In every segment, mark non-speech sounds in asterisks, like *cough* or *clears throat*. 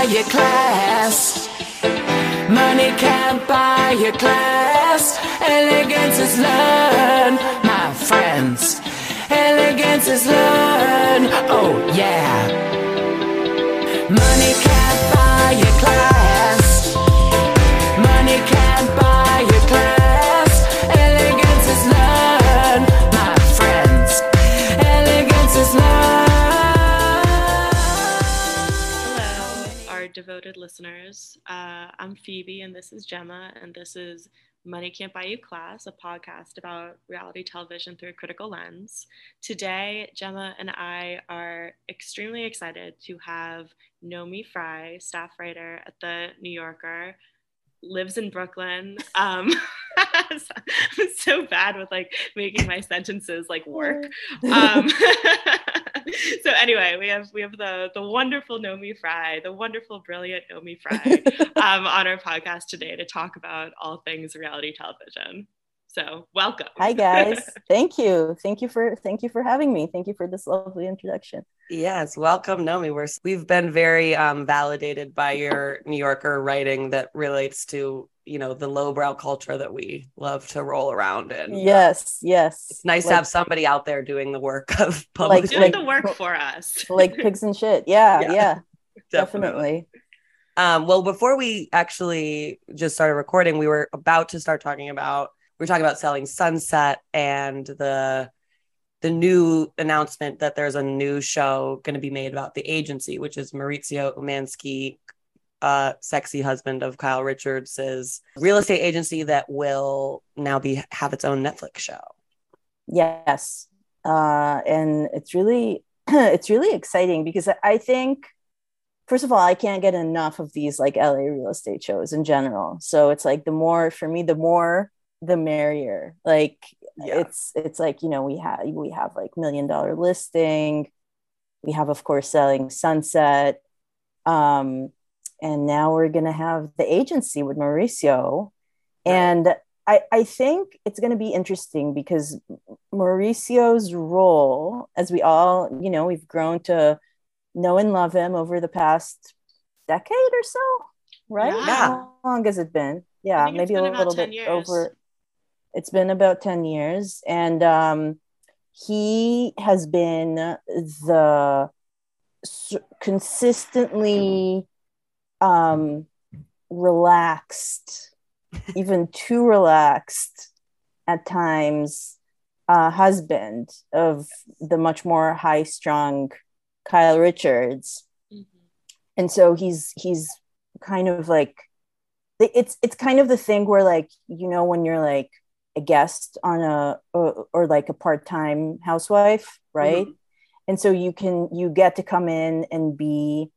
buy your class. Money can't buy your class. Elegance is learned, my friends. Elegance is learned. Oh, yeah. Money can't buy your class. Devoted listeners. Uh, I'm Phoebe, and this is Gemma, and this is Money Can't Buy You Class, a podcast about reality television through a critical lens. Today, Gemma and I are extremely excited to have Naomi Fry, staff writer at the New Yorker, lives in Brooklyn. Um, *laughs* I'm so bad with like making my sentences like work. *laughs* Um, *laughs* *laughs* so anyway, we have we have the the wonderful Naomi Fry, the wonderful, brilliant Naomi Fry, *laughs* um, on our podcast today to talk about all things reality television. So welcome. Hi guys. *laughs* Thank you. Thank you for thank you for having me. Thank you for this lovely introduction. Yes, welcome, Naomi. We're we've been very um, validated by your New Yorker writing that relates to you know the lowbrow culture that we love to roll around in. Yes, yes. It's nice to have somebody out there doing the work *laughs* of Like- Doing like- the work for us. *laughs* Like pigs and shit. Yeah, Yeah, yeah, *laughs* definitely. definitely. Um, well, before we actually just started recording, we were about to start talking about we were talking about selling Sunset and the the new announcement that there's a new show going to be made about the agency, which is Mauricio Umansky, uh, sexy husband of Kyle Richards's real estate agency that will now be have its own Netflix show. Yes. Uh, and it's really *clears throat* it's really exciting because I- I think first of all, I can't get enough of these like LA real estate shows in general. So it's like the more for me, the more the merrier. Like Yeah. it's it's like, you know, we have we have like million dollar listing. We have, of course, selling sunset. Um, and now we're gonna have the agency with Mauricio. And I, I think it's going to be interesting because Mauricio's role, as we all, you know, we've grown to know and love him over the past decade or so, right? Yeah. How long has it been? Yeah, maybe a been about little bit years. over. It's been about 10 years. And um, he has been the s- consistently um, relaxed, even too relaxed at times, uh, husband of the much more high strung Kyle Richards. Mhm. And so he's he's kind of like it's it's kind of the thing where like you know when you're like a guest on a or, or like a part-time housewife right and so you can you get to come in and be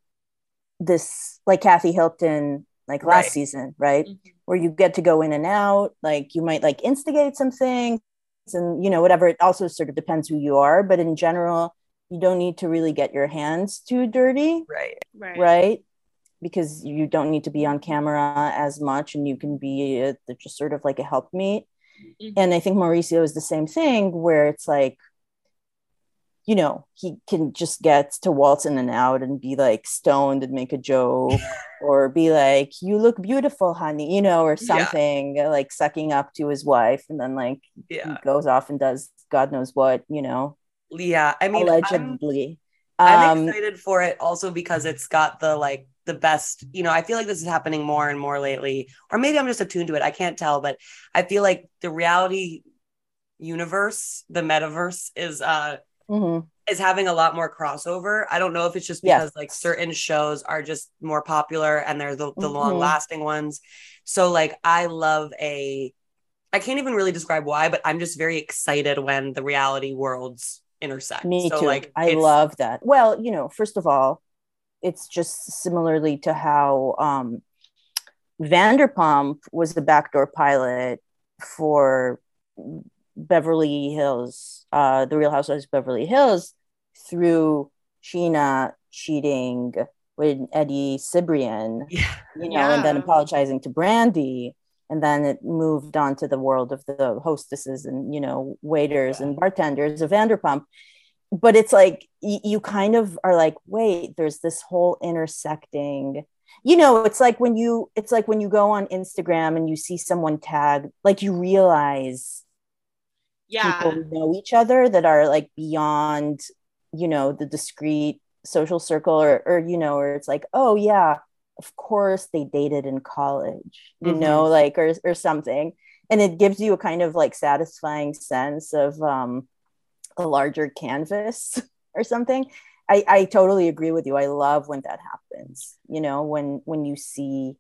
this like kathy hilton like last Right. season right Mhm. where you get to go in and out like you might like instigate some things and you know whatever it also sort of depends who you are but in general you don't need to really get your hands too dirty Right. Right. right because you don't need to be on camera as much and you can be a, just sort of like a helpmeet Mhm. and i think mauricio is the same thing where it's like you know he can just get to waltz in and out and be like stoned and make a joke *laughs* or be like you look beautiful honey you know or Yeah. something like sucking up to his wife and then like Yeah. he goes off and does god knows what you know Yeah. I mean, I'm- allegedly I'm um excited for it also because it's got the like the best, you know, I feel like this is happening more and more lately. Or maybe I'm just attuned to it. I can't tell, but I feel like the reality universe, the metaverse is uh mhm. is having a lot more crossover. I don't know if it's just Yes. because like certain shows are just more popular and they're the, the Mhm. long lasting ones. So like I love a I can't even really describe why, but I'm just very excited when the reality worlds intersect. Me so too. like I love that. Well, you know, first of all, it's just similarly to how um, Vanderpump was the backdoor pilot for Beverly Hills, uh, the Real Housewives of Beverly Hills, through Scheana cheating with Eddie Cibrian, Yeah. you know, and then apologizing to Brandi. And then it moved on to the world of the hostesses and, you know, waiters and bartenders of Vanderpump. but it's like y- you kind of are like wait there's this whole intersecting you know it's like when you it's like when you go on instagram and you see someone tag like you realize yeah. people know each other that are like beyond you know the discrete social circle or or you know or it's like oh yeah of course they dated in college you Mhm. know like or or something. And it gives you a kind of like satisfying sense of um a larger canvas *laughs* or something. I i totally agree with you. I love when that happens you know when when you see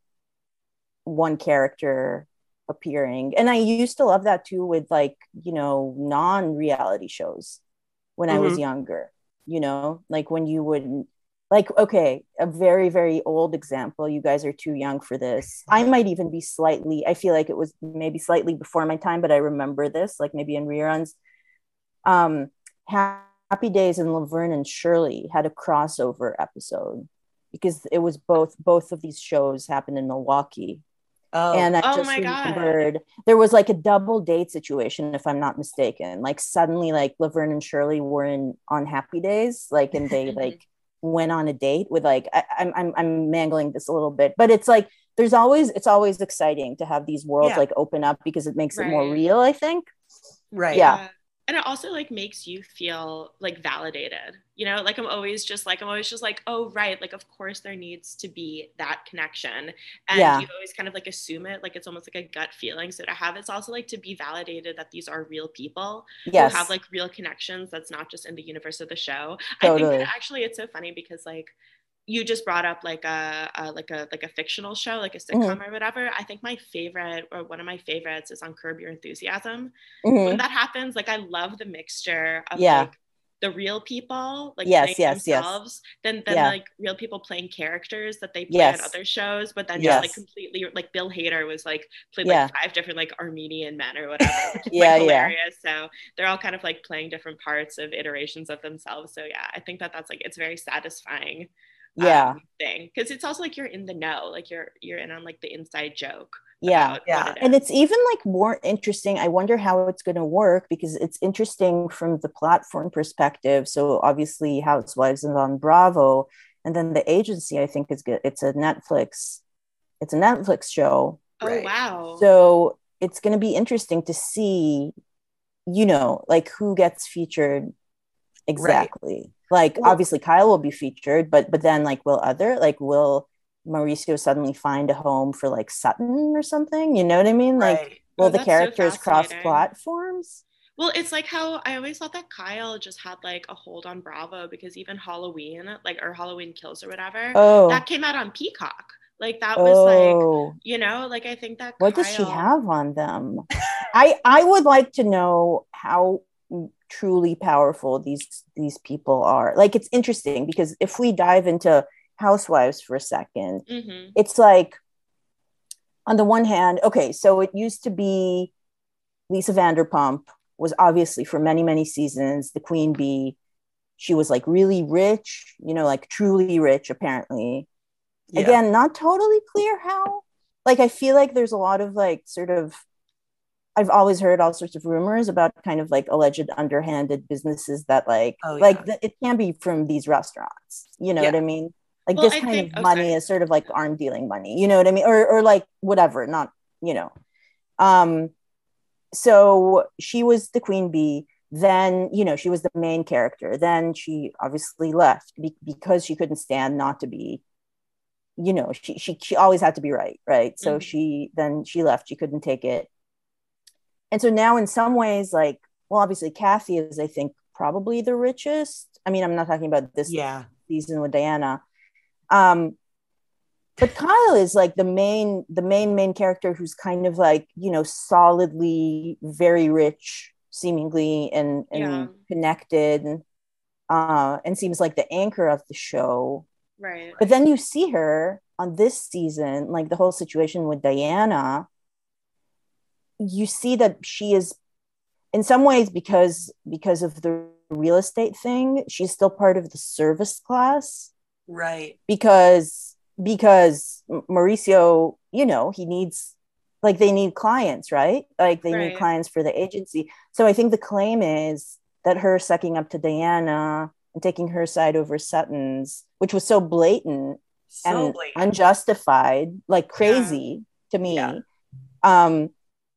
one character appearing. And i used to love that too with like you know non-reality shows when i was Mhm. younger you know like when you wouldn't like okay a very very old example you guys are too young for this. I might even be slightly i feel like it was maybe slightly before my time but i remember this like maybe in reruns. Um happy days and laverne and shirley had a crossover episode because it was both both of these shows happened in milwaukee Oh, and I Oh just my God. remembered there was like a double date situation, if I'm not mistaken. Like suddenly, like Laverne and Shirley were in on Happy Days, like, and they *laughs* like went on a date with like I, I'm I'm I'm mangling this a little bit, but it's like there's always it's always exciting to have these worlds Yeah. like open up because it makes it more real. I think. right. yeah. And it also like makes you feel like validated you know like i'm always just like i'm always just like oh right like of course there needs to be that connection and Yeah. you always kind of like assume it like it's almost like a gut feeling so to have it's also like to be validated that these are real people Yes. who have like real connections that's not just in the universe of the show i think that actually it's so funny because like you just brought up like a, a like a like a fictional show like a sitcom Mm-hmm. or whatever i think my favorite or one of my favorites is on curb your enthusiasm Mhm. when that happens, like I love the mixture of Yeah. like the real people, like Yes, yes, yes. themselves, then then Yeah. like real people playing characters that they play Yes. other shows, but then Yes. just like completely like Bill Hader was like played Yeah. like five different like Armenian men or whatever, *laughs* which is Yeah, like yeah. hilarious. So they're all kind of like playing different parts of iterations of themselves. So yeah, I think that that's like it's very satisfying. Yeah. um, thing because it's also like you're in the know, like you're you're in on like the inside joke. Yeah. Yeah. it and it's even like more interesting i wonder how it's going to work because it's interesting from the platform perspective so obviously housewives is on bravo and then the agency i think is good it's a netflix it's a netflix show oh Right. wow. so it's going to be interesting to see you know like who gets featured exactly like Well- obviously kyle will be featured but but then like will other like will mauricio suddenly find a home for like sutton or something? You know what i mean? Like Right. will Oh, the that's so characters cross platforms? Well, it's like how I always thought that Kyle just had like a hold on Bravo because even Halloween, like or Halloween Kills or whatever, oh. that came out on Peacock. Like that was like, oh. you know, like I think that. what does she have on them? I i would like to know how truly powerful these these people are like it's interesting because if we dive into housewives for a second Mhm. it's like on the one hand okay so it used to be lisa vanderpump was obviously for many many seasons the queen bee she was like really rich you know like truly rich apparently Yeah. again not totally clear how like i feel like there's a lot of like sort of i've always heard all sorts of rumors about kind of like alleged underhanded businesses that like Oh, like yeah. th- it can be from these restaurants you know Yeah. what i mean like Well, this I kind think- of money sorry. is sort of like arm dealing money you know what i mean or or like whatever not you know um so she was the queen bee then you know she was the main character then she obviously left be- because she couldn't stand not to be you know she she, she always had to be right right so Mhm. she then she left she couldn't take it and so now in some ways like well obviously kathy is i think probably the richest i mean i'm not talking about this Yeah. season with diana um but kyle is like the main the main main character who's kind of like you know solidly very rich seemingly and and Yeah. connected uh and seems like the anchor of the show Right. but then you see her on this season like the whole situation with diana you see that she is in some ways because because of the real estate thing she's still part of the service class Right. because because Mauricio, you know, he needs like they need clients, right? Like they Right. need clients for the agency. So I think the claim is that her sucking up to Diana and taking her side over Sutton's, which was so blatant So and blatant. unjustified, like crazy to me, Yeah. um,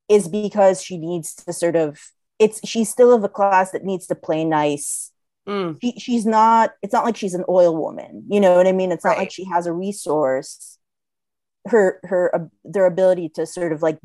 is because she needs to sort of it's she's still of a class that needs to play nice. Mm, She, she's not. It's not like she's an oil woman. You know what I mean? It's not like she has a resource. Her her uh, their ability to sort of like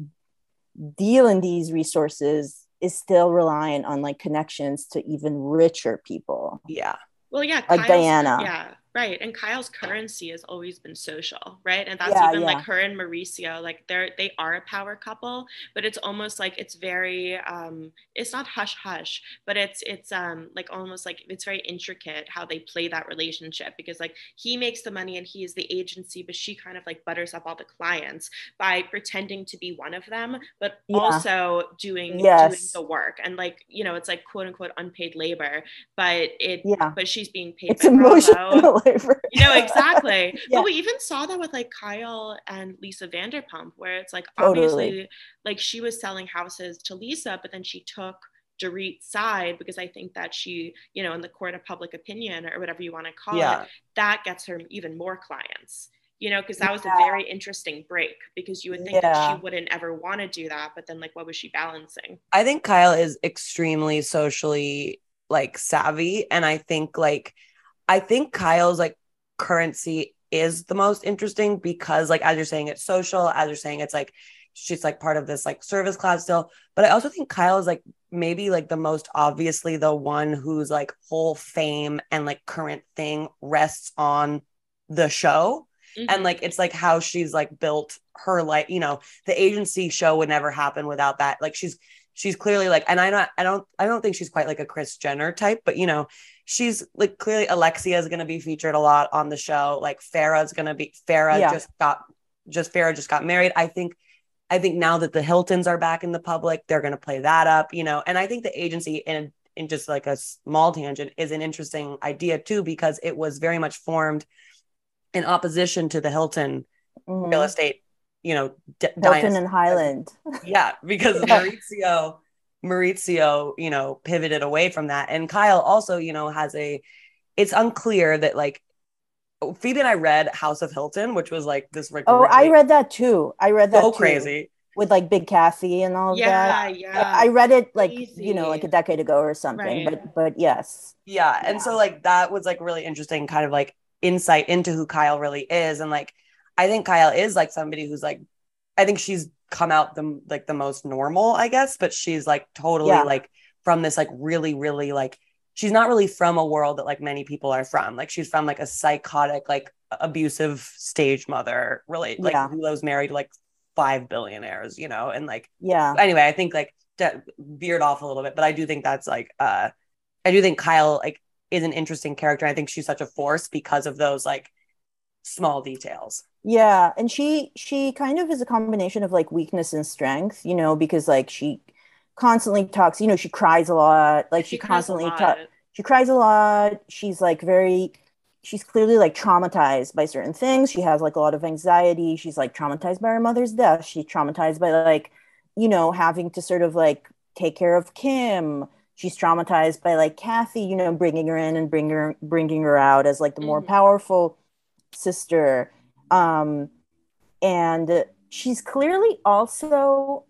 deal in these resources is still reliant on like connections to even richer people. yeah. Well, yeah, Like Kyle's- Diana. Yeah, right. And Kyle's currency has always been social, right? And that's Yeah, even like her and Mauricio, like they're they are a power couple, but it's almost like it's very um it's not hush hush, but it's it's um like almost like it's very intricate how they play that relationship because like he makes the money and he is the agency, but she kind of like butters up all the clients by pretending to be one of them, but Yeah. also doing Yes. doing the work and like you know it's like quote unquote unpaid labor, but it Yeah. but she's being paid It's by Bravo. *laughs* labor. You know exactly. *laughs* Yeah. But we even saw that with like Kyle and Lisa Vanderpump, where it's like Totally. obviously like she was selling houses to Lisa, but then she took Dorit's side because I think that she, you know, in the court of public opinion or whatever you want to call Yeah. it, that gets her even more clients. You know, because that was Yeah. a very interesting break because you would think that she wouldn't ever want to do that, but then like what was she balancing? I think Kyle is extremely socially like savvy and I think like I think Kyle's like currency is the most interesting because like as you're saying it's social as you're saying it's like she's like part of this like service class still. But I also think Kyle is like maybe like the most obviously the one whose like whole fame and like current thing rests on the show. Mm-hmm. and like it's like how she's like built her like you know the agency show would never happen without that. Like she's she's clearly like and i don't, i don't i don't think she's quite like a chris jenner type but you know she's like clearly alexia is going to be featured a lot on the show like farrah's going to be farrah Yeah. just got just farrah just got married i think i think now that the hiltons are back in the public they're going to play that up you know and i think the agency in in just like a small tangent is an interesting idea too because it was very much formed in opposition to the hilton Mhm. real estate, you know, d- Hilton dynasty. and *laughs* Highland. *laughs* Yeah, because Yeah. Mauricio, Mauricio, you know, pivoted away from that, and Kyle also, you know, has a. It's unclear that like Phoebe and I read House of Hilton, which was like this like Oh, I read that too. I read that so too, crazy. with like Big Kathy and all of Yeah, that. yeah. I read it like you know like a decade ago or something. Right. But but yes, Yeah. And so like that was like really interesting kind of like insight into who Kyle really is. And like I think Kyle is like somebody who's like I think she's come out the like the most normal, I guess, but she's like totally Yeah. like from this like really, really like she's not really from a world that like many people are from. Like she's from like a psychotic, like abusive stage mother, really like Yeah. who was married to like five billionaires, you know, and like yeah, anyway, I think like to veered off a little bit, but I do think that's like uh I do think Kyle like is an interesting character. I think she's such a force because of those like small details. yeah. And she she kind of is a combination of like weakness and strength. You know, because like she constantly talks. You know, she cries a lot. Like she, a constantly talks. she cries a lot she's like very she's clearly like traumatized by certain things she has like a lot of anxiety she's like traumatized by her mother's death she's traumatized by like you know having to sort of like take care of kim she's traumatized by like kathy you know bringing her in and bring her bringing her out as like the more Mhm. powerful sister um and she's clearly also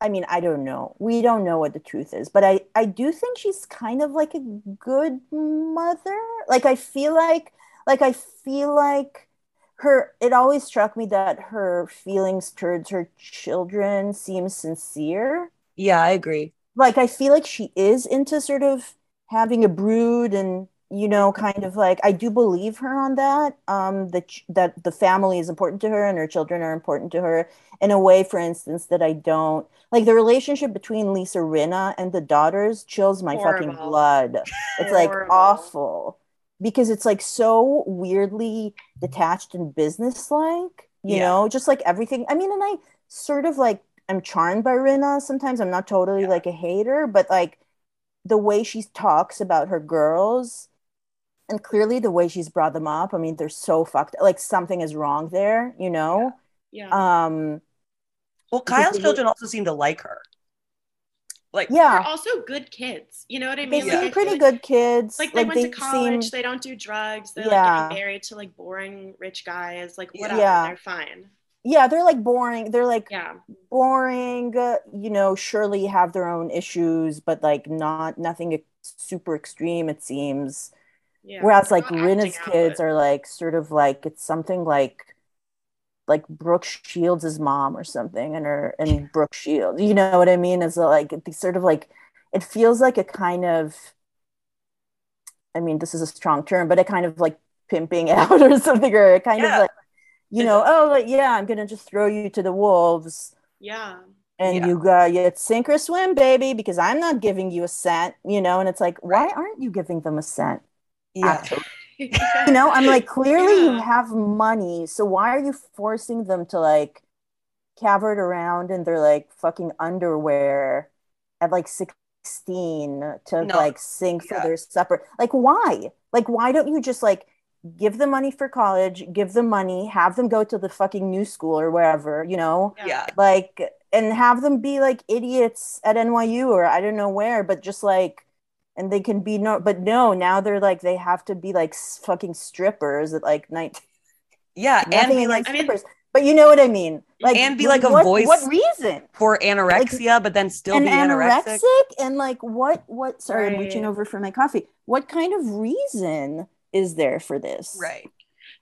I mean, I don't know. We don't know what the truth is, but I I do think she's kind of like a good mother. Like I feel like like I feel like her it always struck me that her feelings towards her children seem sincere. Yeah, I agree. Like I feel like she is into sort of having a brood and you know kind of like I do believe her on that um that ch- that the family is important to her and her children are important to her in a way for instance that I don't like the relationship between Lisa Rinna and the daughters chills my fucking blood. It's like awful because it's like so weirdly detached and businesslike, you Yeah. know, just like everything. I mean, and I sort of like I'm charmed by Rinna sometimes. I'm not totally Yeah. like a hater, but like the way she talks about her girls and clearly the way she's brought them up. I mean, they're so fucked. Like something is wrong there, you know? Yeah. Um Well, Kyle's children also seem to like her. Like yeah they're also good kids. You know what I mean? they mean? seem Like, pretty like- good kids Like they went to seem- college, they don't do drugs, they're Yeah. like getting married to like boring rich guys, like whatever, Yeah. they're fine. yeah they're like boring they're like Yeah. boring uh, you know surely have their own issues but like not nothing super extreme it seems Yeah. whereas like Rinna's kids are like sort of like it's something like like Brooke Shields' mom or something and her and Brooke Shields you know what I mean Is like it's sort of like it feels like a kind of I mean this is a strong term but a kind of like pimping *laughs* out or something or a kind Yeah. of like you know oh like, yeah I'm gonna just throw you to the wolves Yeah. and Yeah. you got you sink or swim baby because i'm not giving you a cent you know and it's like why aren't you giving them a cent yeah. *laughs* you know i'm like clearly you have money so why are you forcing them to like cavert around in their like fucking underwear at like 16 to No. like sing for Yeah. their supper like why like why don't you just like give them money for college give them money have them go to the fucking new school or wherever you know yeah. like and have them be like idiots at NYU or I don't know where, but just like and they can be no but no now they're like they have to be like fucking strippers at like night *laughs* Yeah, *laughs* and nothing be like I mean- strippers but you know what I mean like And be like a voice what reason for anorexia, but then still and be anorexic. anorexic and like what what sorry I'm reaching over for my coffee what kind of reason is there for this Right.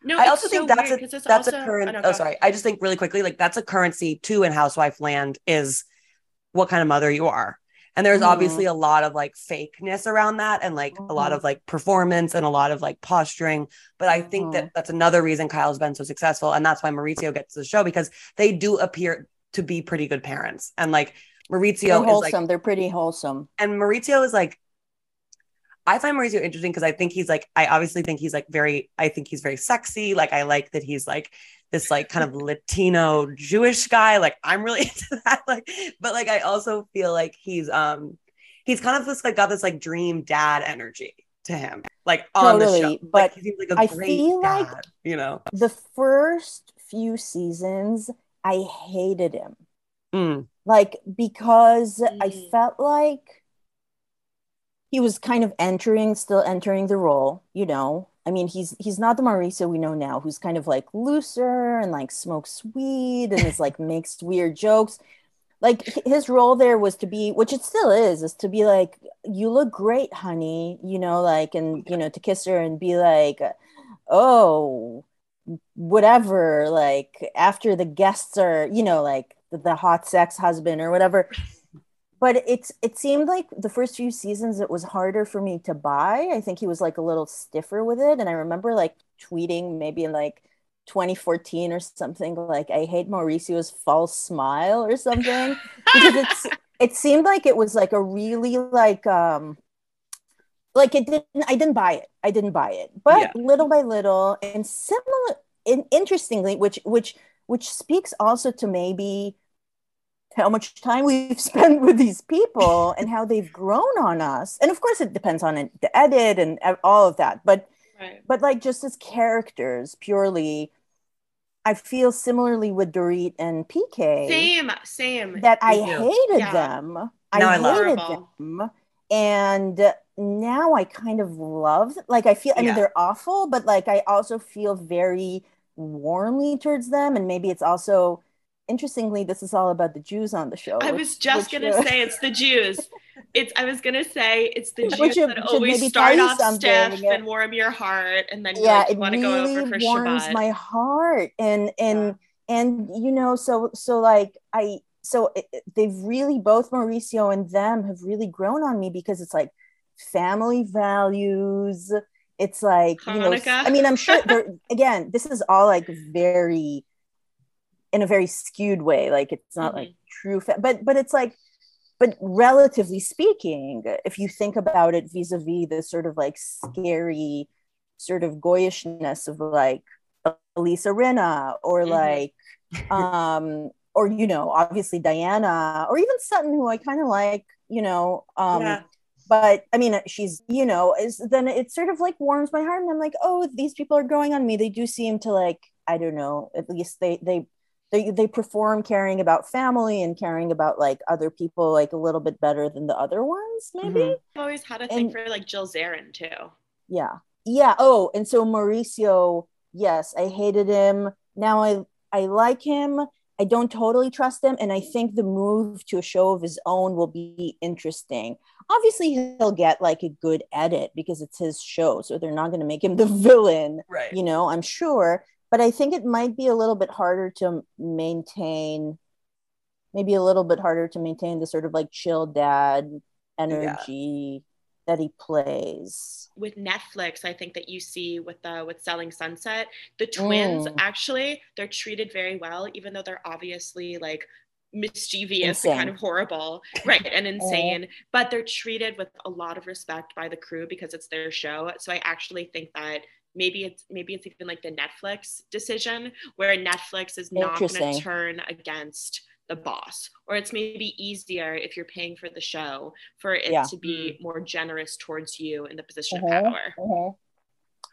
No, I also think so that's weird a that's a current. Oh, sorry. I just think really quickly, like that's a currency too in housewife land is what kind of mother you are. And there's Mhm. obviously a lot of like fakeness around that, and like a lot Mhm. of like performance and a lot of like posturing. But I think Mhm. that that's another reason Kyle's been so successful, and that's why Mauricio gets the show because they do appear to be pretty good parents, and like Mauricio they're is wholesome like they're pretty wholesome and Mauricio is like I find Mauricio interesting because I think he's like I obviously think he's like very I think he's very sexy. Like I like that he's like this like kind of Latino Jewish guy. Like I'm really *laughs* into that. Like, but like I also feel like he's um he's kind of this like got this like dream dad energy to him. Like on the show. but like, he seems like a I great feel dad, like- you know. the first few seasons I hated him Mm, like because I Mm. felt like he was kind of entering, still entering the role. You know, I mean, he's he's not the Mauricio we know now, who's kind of like looser and like smokes weed and is like makes weird jokes. Like his role there was to be, which it still is, is to be like, "You look great, honey," you know, like, and you know, to kiss her and be like, "Oh." whatever like after the guests are you know like the, the hot sex husband or whatever but it's it seemed like the first few seasons it was harder for me to buy. I think he was like a little stiffer with it. And i remember like tweeting maybe in like 2014 or something like i hate mauricio's false smile or something. Because it's *laughs* it seemed like it was like a really like um like it didn't i didn't buy it. I didn't buy it. But Yeah. little by little and similar and interestingly which which which speaks also to maybe how much time we've *laughs* spent with these people and how they've grown on us and of course it depends on it, the edit and all of that but Right. but like just as characters purely i feel similarly with dorit and pk Same, same. that I too. hated Yeah. them. Now I I love hated Horrible. them. And now I kind of love like I feel I mean Yeah. they're awful, but like I also feel very warmly towards them. And maybe it's also interestingly, this is all about the Jews on the show. I which- was just gonna uh, say it's the Jews. It's I was gonna say it's the *laughs* Jews should- that should always start off stiff and warm your heart, and then yeah, like, it want to go really over for warms Shabbat. my heart. And and and you know, so so like I so it, they've really both Mauricio and them have really grown on me because it's like family values. It's like you know, I mean, I'm sure *laughs* again. This is all like very in a very skewed way. Like it's not like true, fa- but but it's like, but relatively speaking, if you think about it vis-a-vis the sort of like scary sort of goyishness of like Elisa Rinna or Mhm. like um or you know obviously Diana or even Sutton who I kind of like you know um Yeah. but I mean she's you know is then it sort of like warms my heart and I'm like oh these people are growing on me they do seem to like I don't know at least they they they they perform caring about family and caring about like other people like a little bit better than the other ones maybe. Mhm. I've always had a thing And- for like Jill Zarin too. yeah. Yeah. Oh and so mauricio yes i hated him. Now i i like him. I don't totally trust him and i think the move to a show of his own will be interesting. Obviously he'll get like a good edit because it's his show so they're not going to make him the *laughs* villain Right. you know i'm sure but i think it might be a little bit harder to maintain maybe a little bit harder to maintain the sort of like chill dad energy that he plays with Netflix, I think that you see with the with Selling Sunset, the twins Mm. actually they're treated very well, even though they're obviously like mischievous kind of horrible, right, and *laughs* insane. But they're treated with a lot of respect by the crew because it's their show. So I actually think that maybe it's maybe it's even like the Netflix decision where Netflix is not going to turn against the boss or it's maybe easier if you're paying for the show for it Yeah. to be more generous towards you in the position Mhm. of power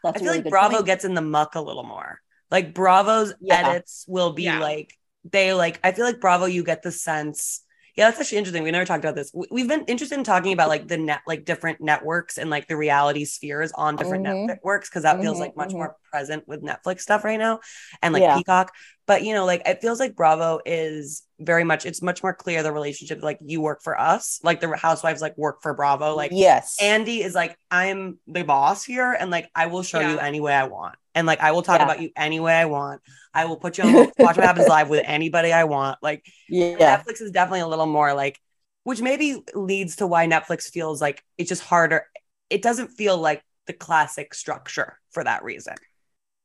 That's I a feel really like Bravo point. gets in the muck a little more. Like Bravo's Yeah. edits will be Yeah. like they like. I feel like Bravo, you get the sense. Yeah, that's actually interesting. We never talked about this. We- We've been interested in talking about like the net, like different networks and like the reality spheres on different Mhm. networks because that feels Mhm, like much mhm. more present with Netflix stuff right now and like Yeah. Peacock. But you know, like it feels like Bravo is very much. It's much more clear the relationship. Like you work for us. Like the housewives like work for Bravo. Like yes Andy is like, I'm the boss here, and like I will show you any way I want, and like I will talk Yeah. about you any way I want. I will put you on *laughs* Watch What Happens Live with anybody I want. Like yeah Netflix is definitely a little more like, which maybe leads to why Netflix feels like it's just harder. It doesn't feel like the classic structure for that reason.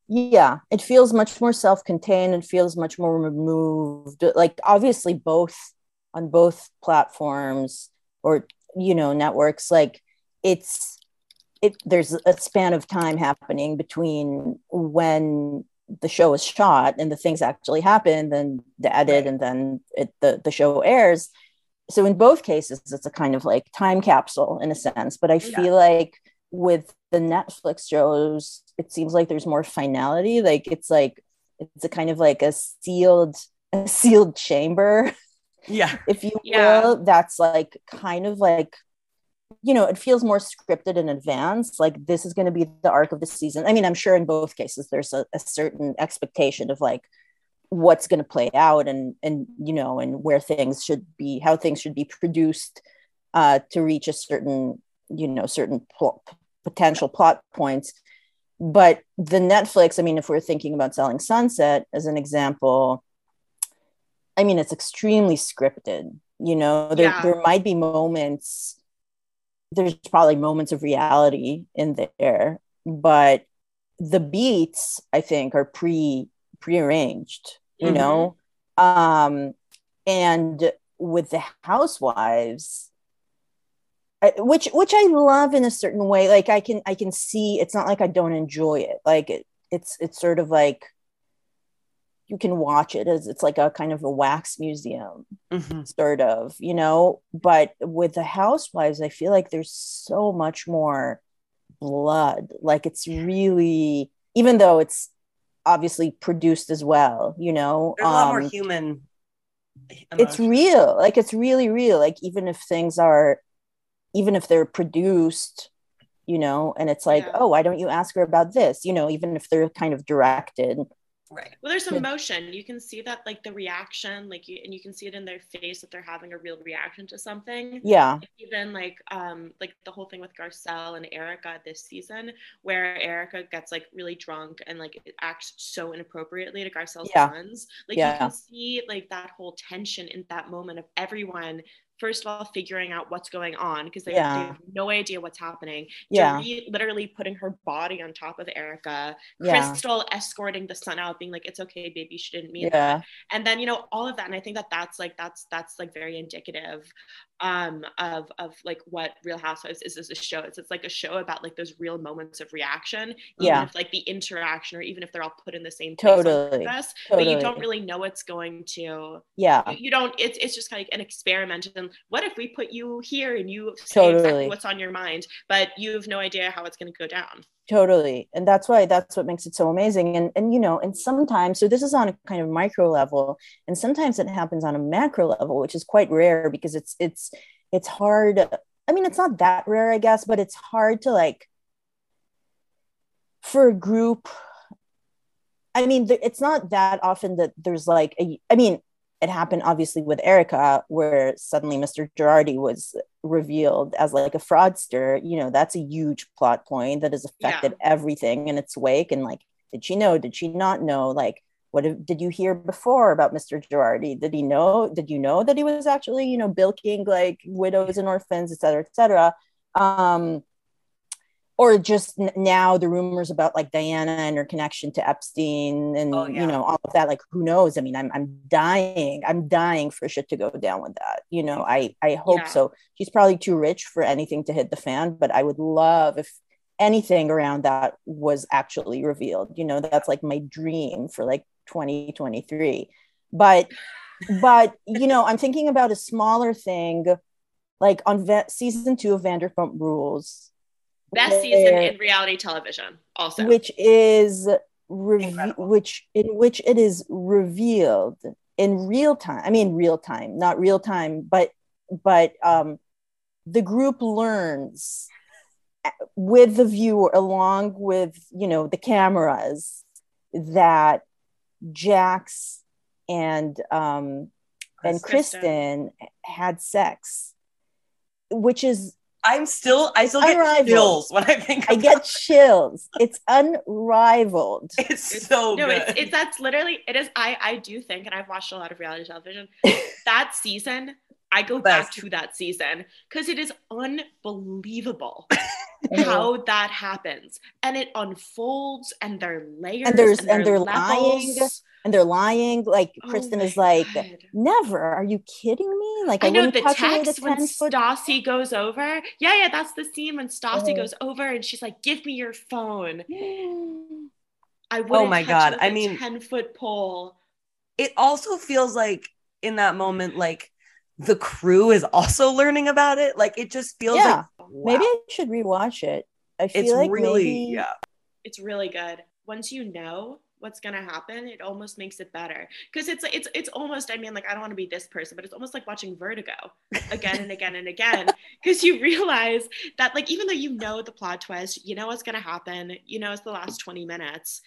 yeah it feels much more self-contained and feels much more removed like obviously both on both platforms or you know networks like it's it there's a span of time happening between when the show is shot and the things actually happen then the edit and then it, the, the show airs so in both cases it's a kind of like time capsule in a sense but i Yeah. feel like with the netflix shows it seems like there's more finality like it's like it's a kind of like a sealed a *laughs* sealed chamber Yeah. if you Yeah. will that's like kind of like you know it feels more scripted in advance like this is going to be the arc of the season. I mean i'm sure in both cases there's a, a certain expectation of like what's going to play out and and you know and where things should be how things should be produced uh to reach a certain you know certain pl- potential plot points. But the netflix i mean if we're thinking about selling sunset as an example i mean it's extremely scripted you know? There, Yeah. there might be moments there's probably moments of reality in there but the beats i think are pre prearranged you Mhm. know um and with the housewives I- which which i love in a certain way like i can i can see it's not like i don't enjoy it like it, it's it's sort of like you can watch it as it's like a kind of a wax museum Mhm. sort of you know? But with the housewives i feel like there's so much more blood. Like it's really even though it's obviously produced as well you know? There's a lot more um, human. it's real. Like it's really real. Like even if things are even if they're produced you know and it's like Yeah. oh why don't you ask her about this? You know even if they're kind of directed right. Well, there's emotion. You can see that, like the reaction, like you, and you can see it in their face that they're having a real reaction to something. yeah Even like, um, like the whole thing with Garcelle and Erica this season, where Erica gets like really drunk and like it acts so inappropriately to Garcelle's Yeah. sons. Like Yeah. you can see like that whole tension in that moment of everyone. First of all, figuring out what's going on because they, they have no idea what's happening. yeah literally putting her body on top of Erica. yeah Crystal escorting the son out, being like, "It's okay, baby, she didn't mean yeah that." And then you know all of that, and I think that that's like that's that's like very indicative um of of like what Real Housewives is as a show. It's it's like a show about like those real moments of reaction, even Yeah. if like the interaction or even if they're all put in the same place on Totally. but you don't really know what's going to. yeah You, you don't. It's it's just kind of like an experiment. And what if we put you here and you say exactly Totally. what's on your mind, but you have no idea how it's going to go down. Totally. And that's why that's what makes it so amazing. And and you know and sometimes so this is on a kind of micro level and sometimes it happens on a macro level which is quite rare because it's it's it's hard. I mean it's not that rare i guess but it's hard to like for a group i mean it's not that often that there's like a i mean it happened obviously with Erica, where suddenly Mr. Girardi was revealed as like a fraudster. You know, that's a huge plot point that has affected Yeah. everything in its wake. And like, did she know? Did she not know? Like, what if, did you hear before about Mr. Girardi? Did he know? Did you know that he was actually, you know, bilking like widows and orphans, et cetera, et cetera? Um, or just now the rumors about like Diana and her connection to Epstein and Oh, yeah. you know all of that like who knows? I mean I'm I'm dying I'm dying for shit to go down with that you know? I I hope Yeah. so. She's probably too rich for anything to hit the fan but I would love if anything around that was actually revealed you know? That's like my dream for like 2023 but but you know I'm thinking about a smaller thing like on Va- season 2 of Vanderpump Rules Best season in reality television, also. which is which in which it is revealed in real time i mean real time not real time but but um the group learns uh, with the viewer along with you know the cameras that jax and um and Kristen. kristen had sex which is I'm still, I still get Unrivaled. chills when I think. i about get chills. it's unrivaled it. *laughs* It's so no, good. it's, it's that's literally it is. I I do think, and I've watched a lot of reality television. *laughs* that season, I go back to that season because it is unbelievable *laughs* how that happens, and it unfolds, and they're layers, there's- and are they're lying. and they're lying. Like Oh Kristen is like, God. never. Are you kidding me? Like I know wouldn't the touch her with a text when 10 foot- Stassi goes over. Yeah, yeah, that's the scene when Stassi Oh. goes over and she's like, "Give me your phone." *gasps* I Oh my God, I a mean- ten foot pole. it also feels like in that moment, like the crew is also learning about it. Like it just feels Yeah. like Maybe wow. I should rewatch it. I feel it's like really maybe, yeah. it's really good. Once you know what's gonna happen, it almost makes it better. Because it's it's it's almost, I mean, like I don't want to be this person, but it's almost like watching Vertigo again and again and again. *laughs* Because you realize that like even though you know the plot twist, you know what's gonna happen, you know it's the last 20 minutes.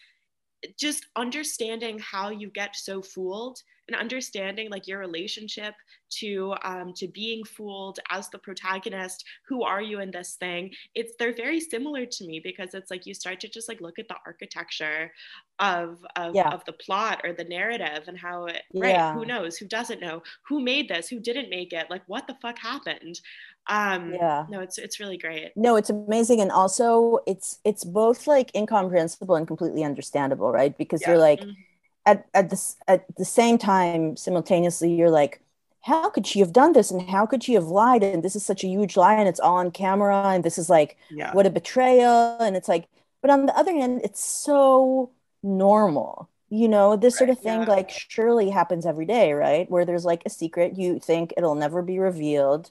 Just understanding how you get so fooled and understanding like your relationship to um, to being fooled as the protagonist who are you in this thing it's they're very similar to me because it's like you start to just like look at the architecture of of, Yeah. of the plot or the narrative and how it right Yeah. who knows who doesn't know who made this who didn't make it like what the fuck happened um Yeah. no it's it's really great no, it's amazing, and also it's it's both like incomprehensible and completely understandable, right? Because Yeah. you're like Mhm. At at this at the same time simultaneously you're like how could she have done this? And how could she have lied? And this is such a huge lie and it's all on camera and this is like Yeah. what a betrayal. And it's like but on the other hand it's so normal you know this sort of thing yeah. like surely happens every day right? Where there's like a secret you think it'll never be revealed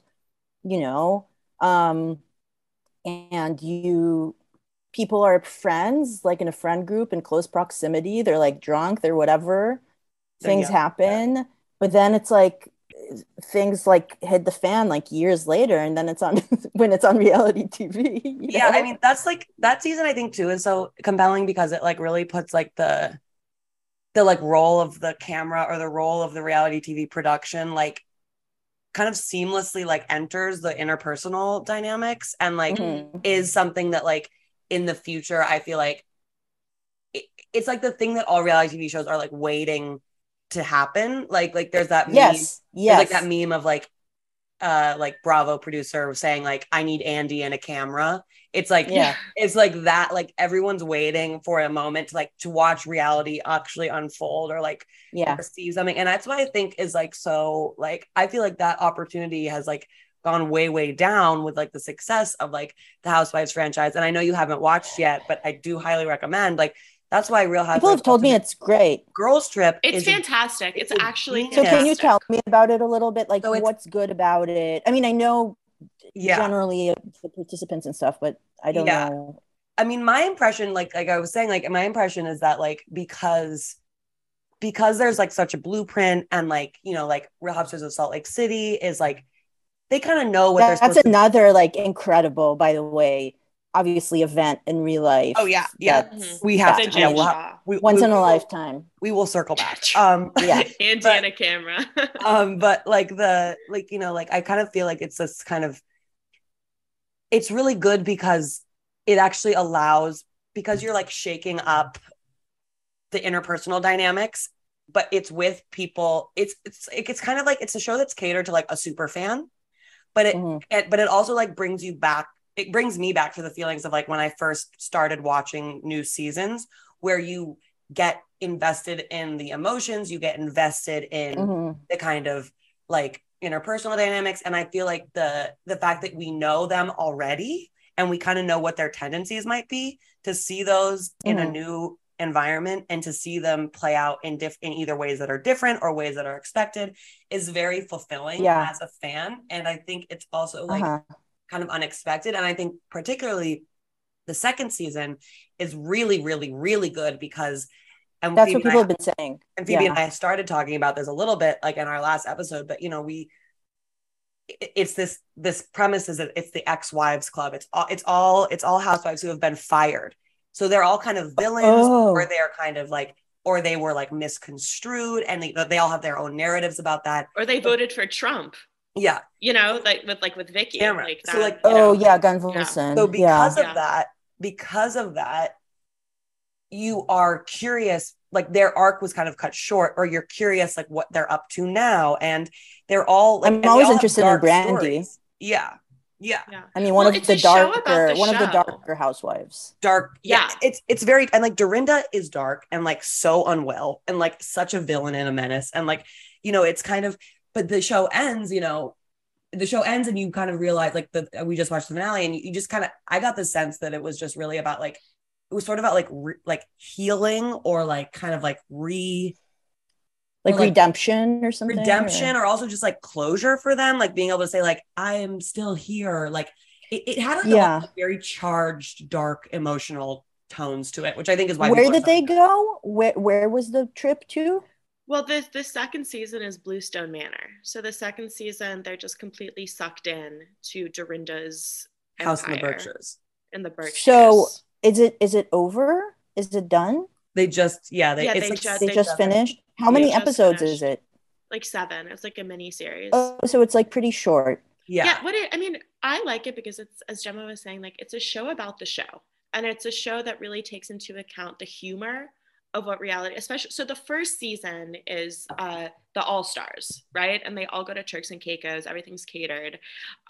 you know? Um and you people are friends like in a friend group in close proximity they're like drunk they're whatever They're things young, happen. But then it's like things like hit the fan like years later and then it's on *laughs* when it's on reality tv yeah i mean that's like that season i think too is so compelling because it like really puts like the the like role of the camera or the role of the reality tv production like kind of seamlessly like enters the interpersonal dynamics and like Mhm. is something that like in the future i feel like it, it's like the thing that all reality tv shows are like waiting to happen. Like like there's that meme, yes there's yes like that meme of like uh like bravo producer saying like i need andy and a camera. It's like Yeah. *laughs* it's like that like everyone's waiting for a moment to like to watch reality actually unfold or like yeah. receive something. And that's what i think is like so like i feel like that opportunity has like gone way way down with like the success of like the housewives franchise and i know you haven't watched yet but i do highly recommend like that's why real housewives people have told me it's great. Girls trip it's is a- fantastic. It's it's actually so can you tell me about it a little bit? Like So what's good about it? I mean i know yeah. generally the participants and stuff but i don't Yeah. know. I mean, my impression, like like I was saying, like my impression is that like because because there's like such a blueprint and like you know like Real Housewives of Salt Lake City is like they kind of know what they're That's supposed to another like incredible, by the way, obviously event in real life. Oh, yeah, yeah. that's- we have to yeah, we'll have- we, Once we- in a we lifetime. we will circle back um *laughs* Yeah. and But- Dana camera. *laughs* um but like the like you know like i kind of feel like it's this kind of it's really good because it actually allows because you're like shaking up the interpersonal dynamics but it's with people it's it's it's kind of like it's a show that's catered to like a super fan but it, Mhm. it but it also like brings you back it brings me back to the feelings of like when i first started watching new seasons where you get invested in the emotions you get invested in Mhm. the kind of like interpersonal dynamics and i feel like the the fact that we know them already and we kind of know what their tendencies might be to see those in a Mhm. new environment and to see them play out in diff- in either ways that are different or ways that are expected is very fulfilling Yeah. as a fan and i think it's also like Uh-huh. kind of unexpected and i think particularly the second season is really really really good because and That's Phoebe what and I people have been saying. and Phoebe Yeah. and I started talking about this a little bit like in our last episode, but you know, we it's this this premise is that it's the ex-wives club. It's all it's all it's all housewives who have been fired. So they're all kind of villains Oh. or they're kind of like or they were like misconstrued and they, they all have their own narratives about that. or they voted for Trump. Yeah. You know, like with like with Vicki. Tamra. Like So, like, Oh know. yeah, Gunvalson. So because Yeah. of that, because of that, you are curious. Like their arc was kind of cut short, or you're curious like what they're up to now, and they're all. Like, I'm always all interested in dark Brandi. stories. Yeah, yeah, Yeah. I mean, one Well, of the a show about darker, the one of the darker housewives. dark. Yeah, Yeah. it's it's very and like Dorinda is dark and like so unwell and like such a villain and a menace and like you know it's kind of. But the show ends, you know, the show ends and you kind of realize like the we just watched the finale and you, you just kind of I got the sense that it was just really about like it was sort of about like re, like healing or like kind of like re Like, like, redemption or something. redemption or- or also just like closure for them like being able to say like I am still here like it, it had like a Yeah. lot very charged dark emotional tones to it which I think is why Where did they go? Where where was the trip to? Well, the the second season is Bluestone Manor. So the second season, they're just completely sucked in to Dorinda's House in the Berkshires in the Berkshires. So is it is it over? Is it done? they just yeah they Yeah, it's they like just- They they just just- finished. How many episodes finished. is it? like seven. It's like a mini series. Oh, so it's like pretty short. yeah, yeah what it, i mean i like it because it's as gemma was saying like it's a show about the show and it's a show that really takes into account the humor of what reality especially so the first season is uh the all stars right and they all go to turks and caicos everything's catered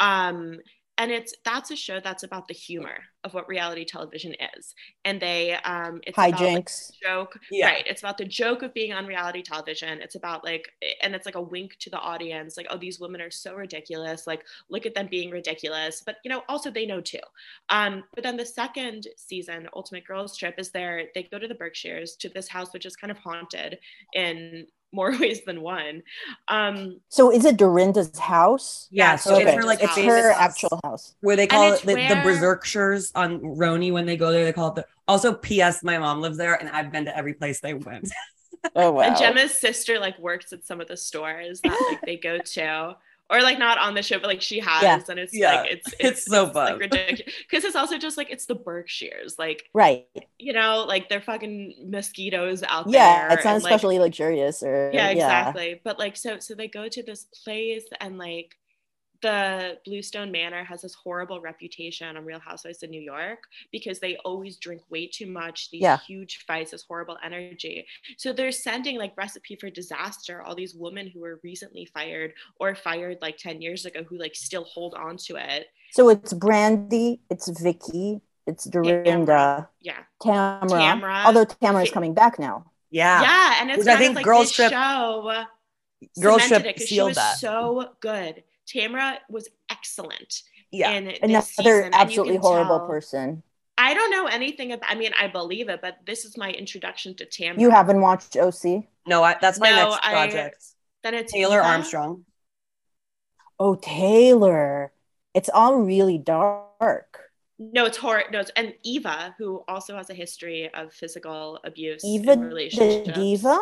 um and it's that's a show that's about the humor of what reality television is. And they um it's about like, joke Yeah. right it's about the joke of being on reality television. It's about like and it's like a wink to the audience like oh these women are so ridiculous like look at them being ridiculous. But you know also they know too. Um but then the second season ultimate girls trip is there they go to the berkshires to this house which is kind of haunted in more *laughs* ways than one um So is it Dorinda's house? yeah Yeah, so okay. it's her like it's famous her house. actual house. where they call it it's the, the berserkshires on Roni when they go there. They call it the also. P.S. My mom lives there, and I've been to every place they went. Oh wow. And Gemma's sister like works at some of the stores that like they go to, or like not on the show, but like she has, Yeah. and it's Yeah. like it's It's so like fun. *laughs* ridiculous because it's also just like it's the Berkshires, like right. you know, like they're fucking mosquitoes out Yeah, there. Yeah, it's not and, like, especially luxurious or yeah, exactly. But like so so they go to this place and like the Bluestone Manor has this horrible reputation on Real Housewives of New York because they always drink way too much, these Yeah. huge fights, this horrible energy. So they're sending like recipe for disaster, all these women who were recently fired or fired like 10 years ago who like still hold on to it. So it's Brandi, it's Vicki, it's Dorinda, Yeah. Tamra. Tamra. Although Tamra is coming back now. Yeah, Yeah. And it's Which I think of like Girls this Trip- show Girls cemented Trip it 'cause she sealed was that. so good. Tamra was excellent. yeah. in Another season, and absolutely horrible tell- person. I don't know anything about. I mean, I believe it, but this is my introduction to Tamra. You haven't watched OC? no, I, that's my No, next I- project. Then it's Taylor Eva. Armstrong. Oh, Taylor. It's all really dark. No, it's horror. No, it's, and Eva, who also has a history of physical abuse Eva in the relationships. diva.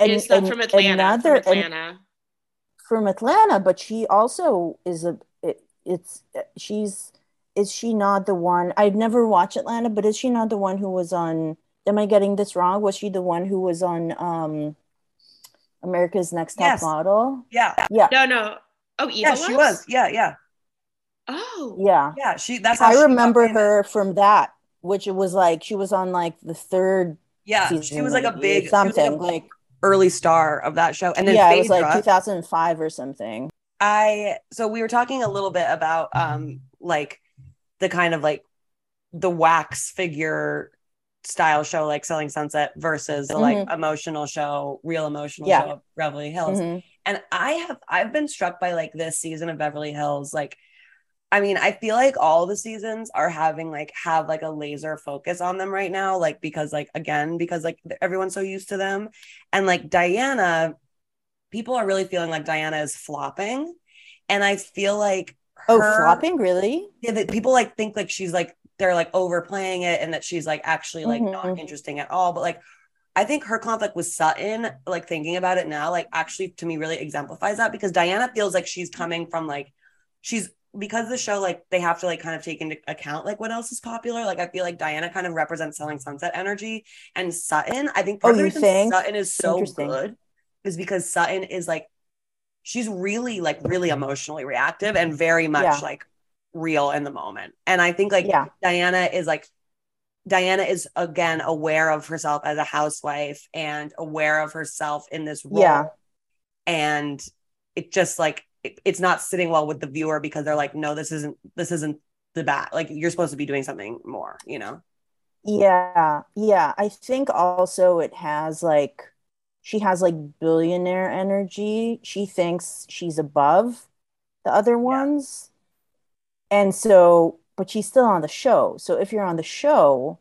is that from Atlanta? another- from and- Atlanta. From Atlanta, but she also is a. It, it's she's is she not the one? I've never watched Atlanta, but is she not the one who was on? Am I getting this wrong? Was she the one who was on um, America's Next Top Yes. Model? Yeah. Yeah, no, no. Oh, Eva Yeah, she was. Yeah, yeah. Oh, yeah. Yeah. She that's how I she remember famous. her from that, which it was like she was on like the third Yeah. season, She was like a big she like a something like early star of that show. And then yeah, it was like 2005 or something. I so we were talking a little bit about um like the kind of like the wax figure style show like Selling Sunset versus the like emotional show, real emotional Yeah. show of Beverly Hills. Mhm. And I have I've been struck by like this season of Beverly Hills like I mean, I feel like all the seasons are having like have like a laser focus on them right now like because like again because like everyone's so used to them and like Diana people are really feeling like Diana is flopping and I feel like Oh, flopping, really? yeah, that people like think like she's like they're like overplaying it and that she's like actually like not Mhm. interesting at all. But like I think her conflict with Sutton, like thinking about it now, like actually to me really exemplifies that because Diana feels like she's coming from like she's because the show like they have to like kind of take into account like what else is popular. Like I feel like Diana kind of represents selling sunset energy and Sutton. I think oh, part Oh, of the reason think? Sutton is so good is because Sutton is like she's really like really emotionally reactive and very much Yeah. like real in the moment. And I think like Yeah. Diana is like Diana is again aware of herself as a housewife and aware of herself in this role. Yeah. And it just like it- it's not sitting well with the viewer because they're like, no, this isn't this isn't the bat. Like you're supposed to be doing something more, you know? Yeah, yeah. I think also it has like she has like billionaire energy. She thinks she's above the other ones. And so, but she's still on the show. So if you're on the show,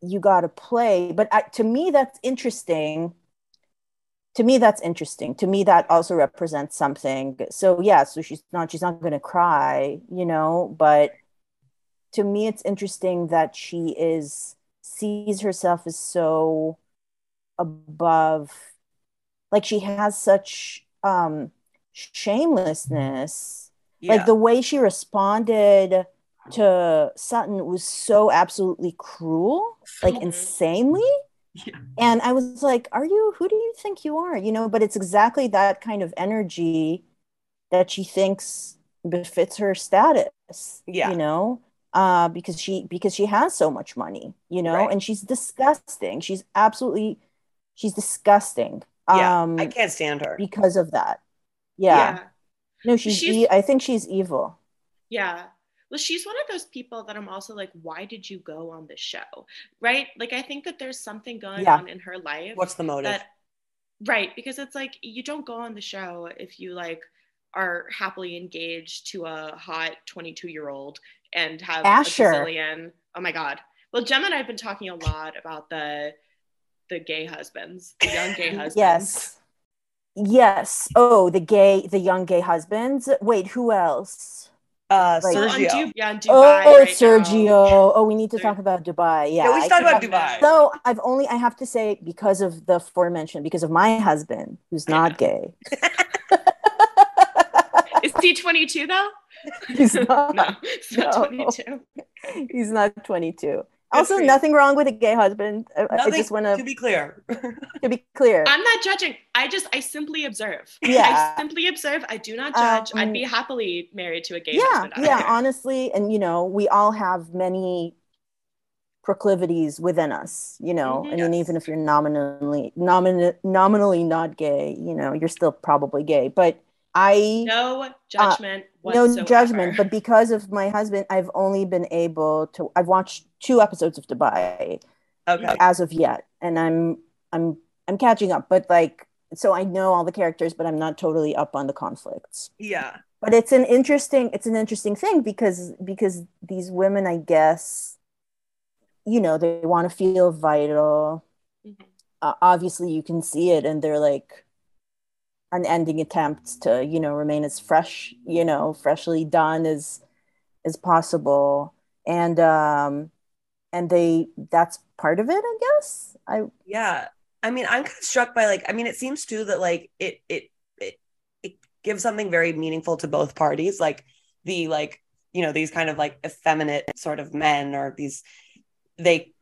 you got to play. But I, to me, that's interesting. To me, that's interesting. To me, that also represents something. So yeah, so she's not she's not going to cry, you know, but to me it's interesting that she is sees herself as so above like she has such um shamelessness like the way she responded to Sutton was so absolutely cruel like Mhm. insanely Yeah. *laughs* and I was like are you who do you think you are you know but it's exactly that kind of energy that she thinks befits her status Yeah. you know uh because she because she has so much money you know Right. and she's disgusting she's absolutely she's disgusting yeah, um I can't stand her. because of that yeah, yeah. no she's, She's- e- i think she's evil Yeah. Well, she's one of those people that I'm also like, why did you go on the show? Right? Like, I think that there's something going Yeah. on in her life What's the motive? that, right? Because it's like, you don't go on the show if you like are happily engaged to a hot 22 year old and have Asher. a Brazilian. Oh my God. Well, Gemma and I have been talking a lot about the the gay husbands, the young gay *laughs* husbands. yes yes oh the gay the young gay husbands wait who else uh Like- Well, on Du- yeah, on Dubai oh right now. sergio oh we need to Ser- talk about dubai yeah Yeah, we I should talk about Dubai. So I've only I have to say because of the aforementioned, because of my husband who's not gay. *laughs* Is he 22 though? He's not. *laughs* No, it's not No. 22. *laughs* He's not 22. Also, nothing wrong with a gay husband. I, I just want to to be clear. *laughs* to be clear. I'm not judging. I just I simply observe. Yeah. I simply observe. I do not judge. I'd Um, be happily married to a gay yeah, husband. I don't yeah. care. Honestly, and you know, we all have many proclivities within us. You know, Mhm. I mean, Yes. even if you're nominally nomin- nominally not gay, you know, you're still probably gay. But I No judgment Uh, no judgment but because of my husband i've only been able to i've watched two episodes of dubai okay. as of yet and i'm i'm i'm catching up but like so i know all the characters but i'm not totally up on the conflicts Yeah. but it's an interesting it's an interesting thing because because these women i guess you know they want to feel vital Mhm. uh, obviously you can see it and they're like unending attempts to you know remain as fresh you know freshly done as as possible and um and they that's part of it i guess i Yeah. I mean, I'm kind of struck by like, I mean, it seems too that like it it it it gives something very meaningful to both parties. Like the like, you know, these kind of like effeminate sort of men or these they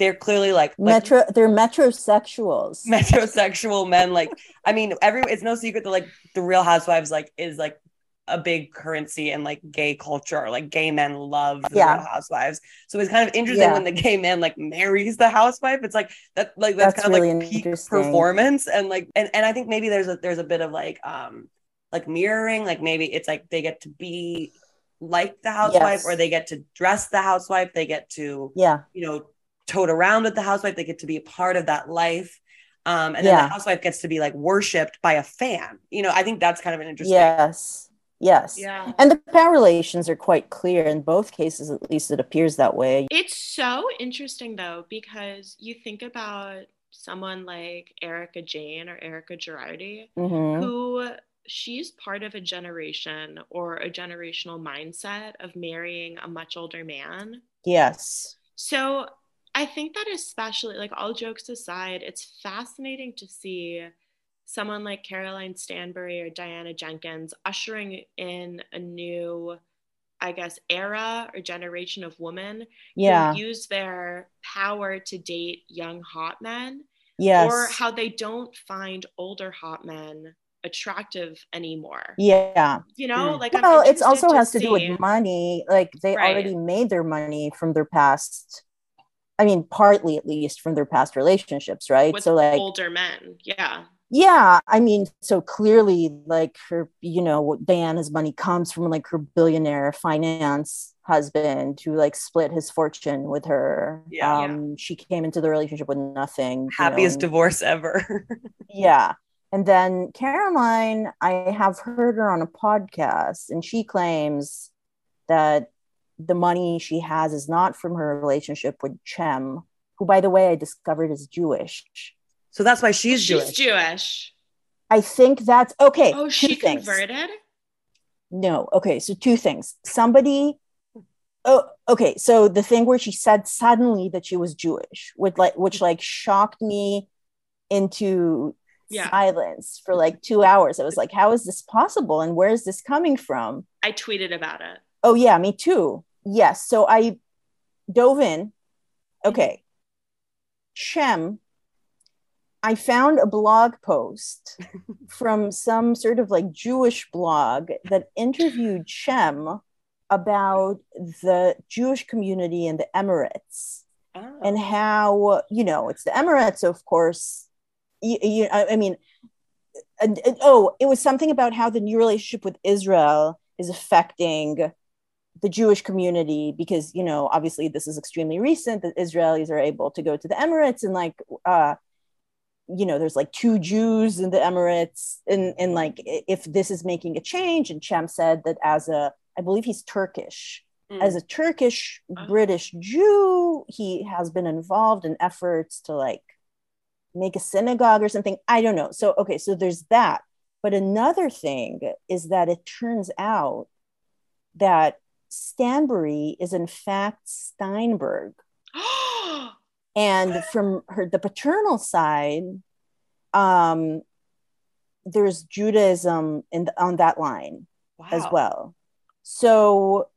they're clearly like, like metro they're metrosexuals *laughs* metrosexual men. Like, I mean, every it's no secret that like the real housewives like is like a big currency in like gay culture. Like gay men love the Yeah. real housewives. So it's kind of interesting Yeah. when the gay man like marries the housewife. It's like that like that's, That's kind of like peak performance. And like and, and I think maybe there's a there's a bit of like um like mirroring, like maybe it's like they get to be like the housewife Yes. or they get to dress the housewife, they get to yeah you know, tote around with the housewife. They get to be a part of that life. Um, and then Yeah. the housewife gets to be like worshipped by a fan. You know, I think that's kind of an interesting. yes yes Yeah. and the power relations are quite clear in both cases at least it appears that way It's so interesting though, because you think about someone like Erika Jayne or Erika Girardi, Mhm. who she's part of a generation or a generational mindset of marrying a much older man. yes So I think that especially like all jokes aside, it's fascinating to see someone like Caroline Stanbury or Diana Jenkins ushering in a new, I guess, era or generation of women yeah who use their power to date young hot men yes or how they don't find older hot men attractive anymore. yeah You know, Mm. like I'm well it's interested also has to do with money like they Right. already made their money from their past i mean partly at least from their past relationships right with so like older men. Yeah. yeah i mean so clearly like her you know what diana's money comes from like her billionaire finance husband who like split his fortune with her Yeah. um she came into the relationship with nothing you know, Happiest divorce ever. *laughs* yeah and then caroline i have heard her on a podcast and she claims that the money she has is not from her relationship with Cem who by the way i discovered is jewish so that's why she's, She's Jewish. Jewish. i think that's okay Oh, she things. converted? no okay so two things somebody oh okay so the thing where she said suddenly that she was jewish with like which like shocked me into Yeah. silence for like two hours i was like how is this possible and where is this coming from I tweeted about it. oh yeah me too yes so i dove in. Mm-hmm. Okay. Cem i found a blog post *laughs* from some sort of like jewish blog that interviewed Cem about the jewish community in the emirates Oh. and how you know it's the emirates of course. You, you I, I mean and, and- oh it was something about how the new relationship with israel is affecting the jewish community because you know obviously this is extremely recent that israelis are able to go to the emirates and like uh you know there's like two jews in the emirates and and like if this is making a change and Cem said that as a i believe he's turkish Mm. as a Turkish Oh. British Jew, he has been involved in efforts to like make a synagogue or something. I don't know. So, okay, so there's that. But another thing is that it turns out that Stanbury is in fact Steinberg. *gasps* And from her the paternal side, um, there's Judaism in the, on that line wow. as well. So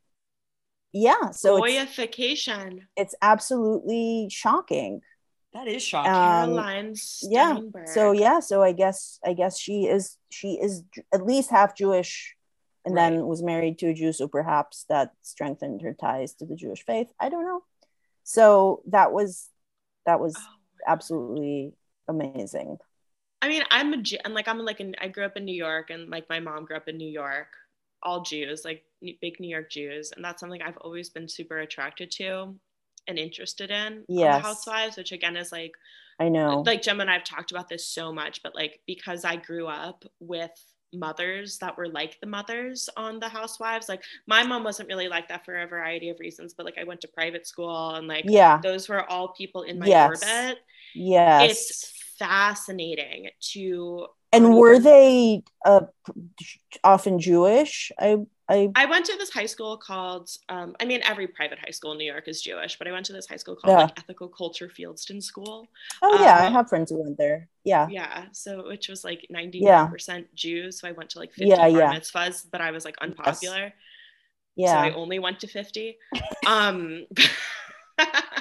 yeah, so it's, Boyification. it's absolutely shocking. That is shocking. Um, Caroline yeah, So yeah, so I guess I guess she is she is at least half Jewish and Right. then was married to a Jew, so perhaps that strengthened her ties to the Jewish faith. I don't know. So that was that was Oh. absolutely amazing. I mean, I'm a Jew, and like I'm like in, I grew up in New York, and like my mom grew up in New York, all Jews, like big New York Jews, and that's something I've always been super attracted to and interested in. Yeah, Housewives, which again is like I know. like Gemma and I've talked about this so much, but like because I grew up with mothers that were like the mothers on the housewives like my mom wasn't really like that for a variety of reasons but like i went to private school and like yeah. those were all people in my Yes. orbit Yes. it's fascinating to and were they uh, often Jewish? I I I went to this high school called, um, I mean, every private high school in New York is Jewish, but I went to this high school called Yeah. like Ethical Culture Fieldston School. oh yeah, I Um, have friends who went there. Yeah. Yeah, so which was like 99% Yeah. Jews. So I went to like 50 Yeah, yeah. mitzvahs, but I was like unpopular. So Yeah. I only went to 50. um *laughs*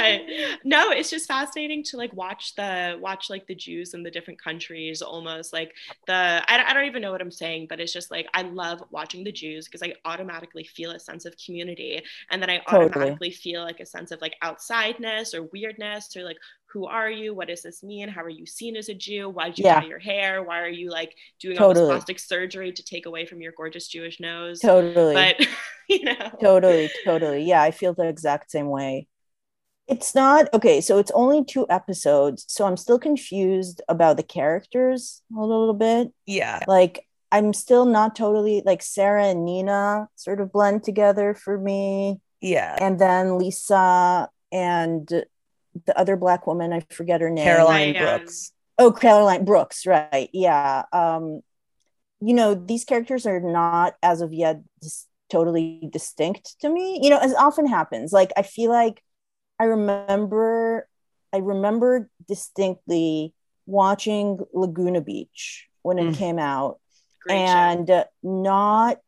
but no, it's just fascinating to like watch the watch like the Jews in the different countries almost like the I, I don't even know what I'm saying, but it's just like I love watching the Jews because I automatically feel a sense of community and then I Totally. automatically feel like a sense of like outsideness or weirdness or like who are you? What does this mean? How are you seen as a Jew? Why did you Yeah. dye your hair? Why are you like doing all this plastic surgery to take away from your gorgeous Jewish nose? totally. But *laughs* you know, totally totally yeah i feel the exact same way it's not okay so it's only two episodes so i'm still confused about the characters a little bit Yeah. like i'm still not totally like sarah and nina sort of blend together for me Yeah. and then lisa and the other black woman i forget her name Caroline Brooks. oh caroline brooks right yeah um you know these characters are not as of yet dis- totally distinct to me you know as often happens like i feel like i remember i remember distinctly watching laguna beach when it Mm. came out great and uh, not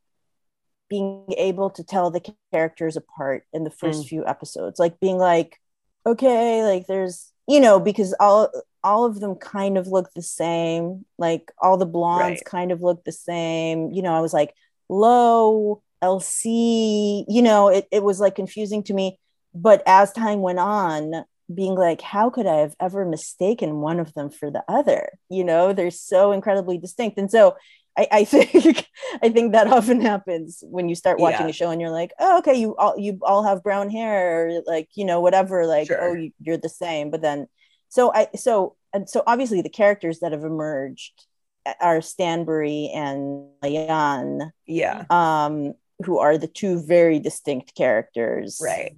being able to tell the characters apart in the first Mm. few episodes like being like okay like there's you know because all all of them kind of look the same like all the blondes Right. kind of look the same you know i was like low lc you know it, it was like confusing to me but as time went on being like how could i have ever mistaken one of them for the other you know they're so incredibly distinct and so i, I *laughs* think i think that often happens when you start watching Yeah. a show and you're like oh okay you all you all have brown hair or like you know whatever like Sure. oh you, you're the same but then so i so and so obviously the characters that have emerged are stanbury and Leon, Yeah. um who are the two very distinct characters Right.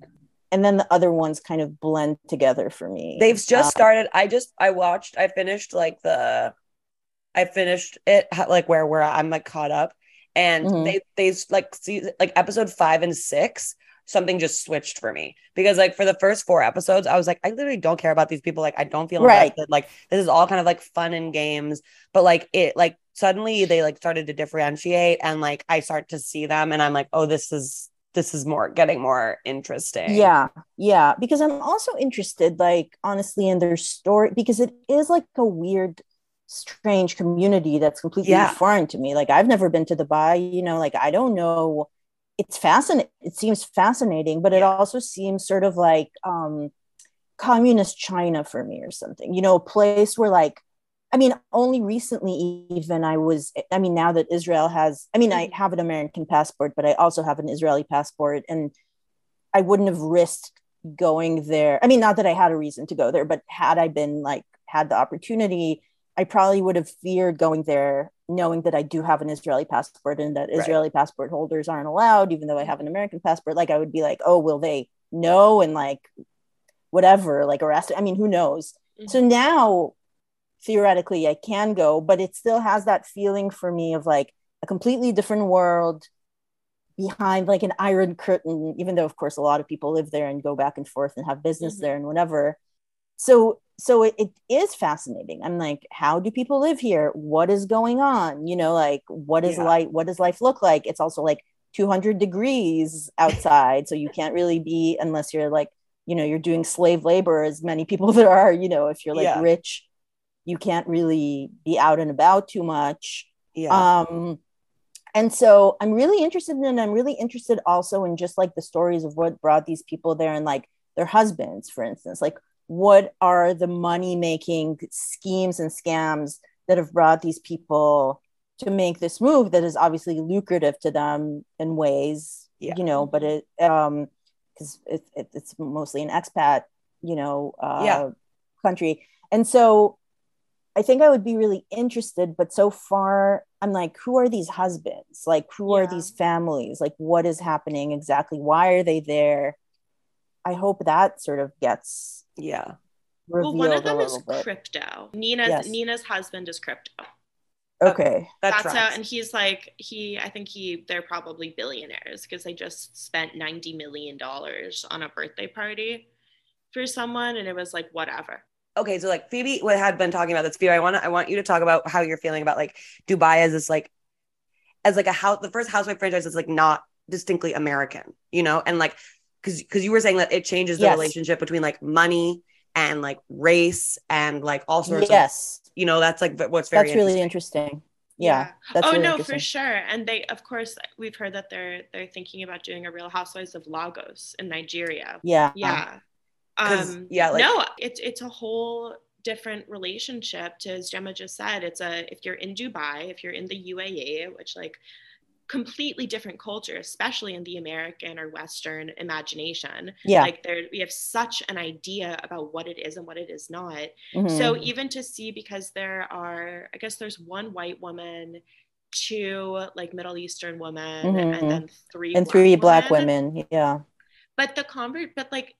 And then the other ones kind of blend together for me They've just Um, started. I just I watched. I finished like the. I finished it like where where I'm like caught up, and Mhm. they they like see like episode five and six. Something just switched for me because like for the first four episodes, I was like, I literally don't care about these people. Like I don't feel Right. invested. Like this is all kind of like fun and games, but like it like suddenly they like started to differentiate and like I start to see them and I'm like, oh, this is this is more getting more interesting. yeah yeah because i'm also interested like honestly in their story because it is like a weird strange community that's completely Yeah. foreign to me like i've never been to dubai you know like i don't know it's fascinating it seems fascinating but it also seems sort of like um communist china for me or something you know a place where like i mean only recently even i was i mean now that israel has i mean i mm-hmm. have an american passport but i also have an israeli passport and i wouldn't have risked going there. I mean not that i had a reason to go there but had i been like had the opportunity i probably would have feared going there knowing that i do have an israeli passport and that Right. israeli passport holders aren't allowed even though i have an american passport. Like i would be like oh will they know? And like whatever like arrest i mean who knows? Mm-hmm. So now theoretically i can go but it still has that feeling for me of like a completely different world behind like an iron curtain even though of course a lot of people live there and go back and forth and have business Mhm. there and whatever so so it, it is fascinating i'm like how do people live here what is going on you know like what is Yeah. life what does life look like it's also like 200 degrees outside so you can't really be unless you're like you know you're doing slave labor as many people *laughs* there are you know if you're like Yeah. rich you can't really be out and about too much Yeah. um and so i'm really interested in i'm really interested also in just like the stories of what brought these people there and like their husbands for instance like what are the money making schemes and scams that have brought these people to make this move that is obviously lucrative to them in ways Yeah. you know but it um because it, it, it's mostly an expat you know uh Yeah. country and so I think I would be really interested, but so far I'm like, who are these husbands? Like, who are these families? Like, what is happening exactly? Why are they there? I hope that sort of gets yeah. Well, one of them is bit. crypto. Nina's Yes. Nina's husband is crypto. Okay. That That's tracks. how, and he's like he. I think he. They're probably billionaires because they just spent ninety million dollars on a birthday party for someone, and it was like whatever. Okay, so like Phoebe what had been talking about this. Phoebe, I want to I want you to talk about how you're feeling about like Dubai as this like as like a house the first housewife franchise is like not distinctly American, you know, and like because because you were saying that it changes the Yes. relationship between like money and like race and like all sorts of Yes. you know that's like what's very That's really interesting. interesting. Yeah. That's oh really no, for sure. And they, of course, we've heard that they're they're thinking about doing a Real Housewives of Lagos in Nigeria. Yeah. Yeah. Um, yeah, like- no, it's it's a whole different relationship. To as Gemma just said, it's a if you're in Dubai, if you're in the UAE, which like completely different culture, especially in the American or Western imagination. Yeah. Like there, we have such an idea about what it is and what it is not. Mhm. So even to see, because there are, I guess there's one white woman, two like Middle Eastern women, Mhm. and then three and three black women. Yeah. But the convert, but like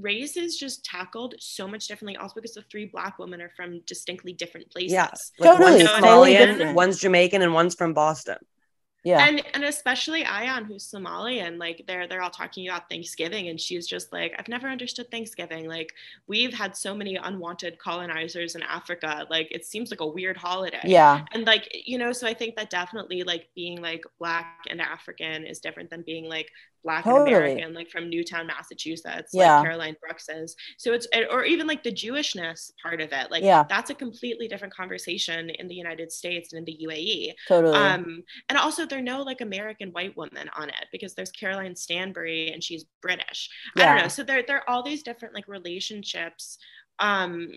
race is just tackled so much differently. Also because the three black women are from distinctly different places. Yeah, like Totally, one's totally Somalian, one's Jamaican, and one's from Boston. Yeah. And and especially Ayan, who's Somalian, like they're they're all talking about Thanksgiving, and she's just like, I've never understood Thanksgiving. Like we've had so many unwanted colonizers in Africa. Like it seems like a weird holiday. yeah. And like you know, so I think that definitely like being like black and African is different than being like black Totally. and American, like from Newton, Massachusetts, Yeah. like Caroline Brooks is. So it's or even like the Jewishness part of it. Like Yeah. that's a completely different conversation in the United States and in the UAE. Totally. Um, and also there are no like American white women on it because there's Caroline Stanbury and she's British. Yeah. I don't know. So there, there are all these different like relationships. Um,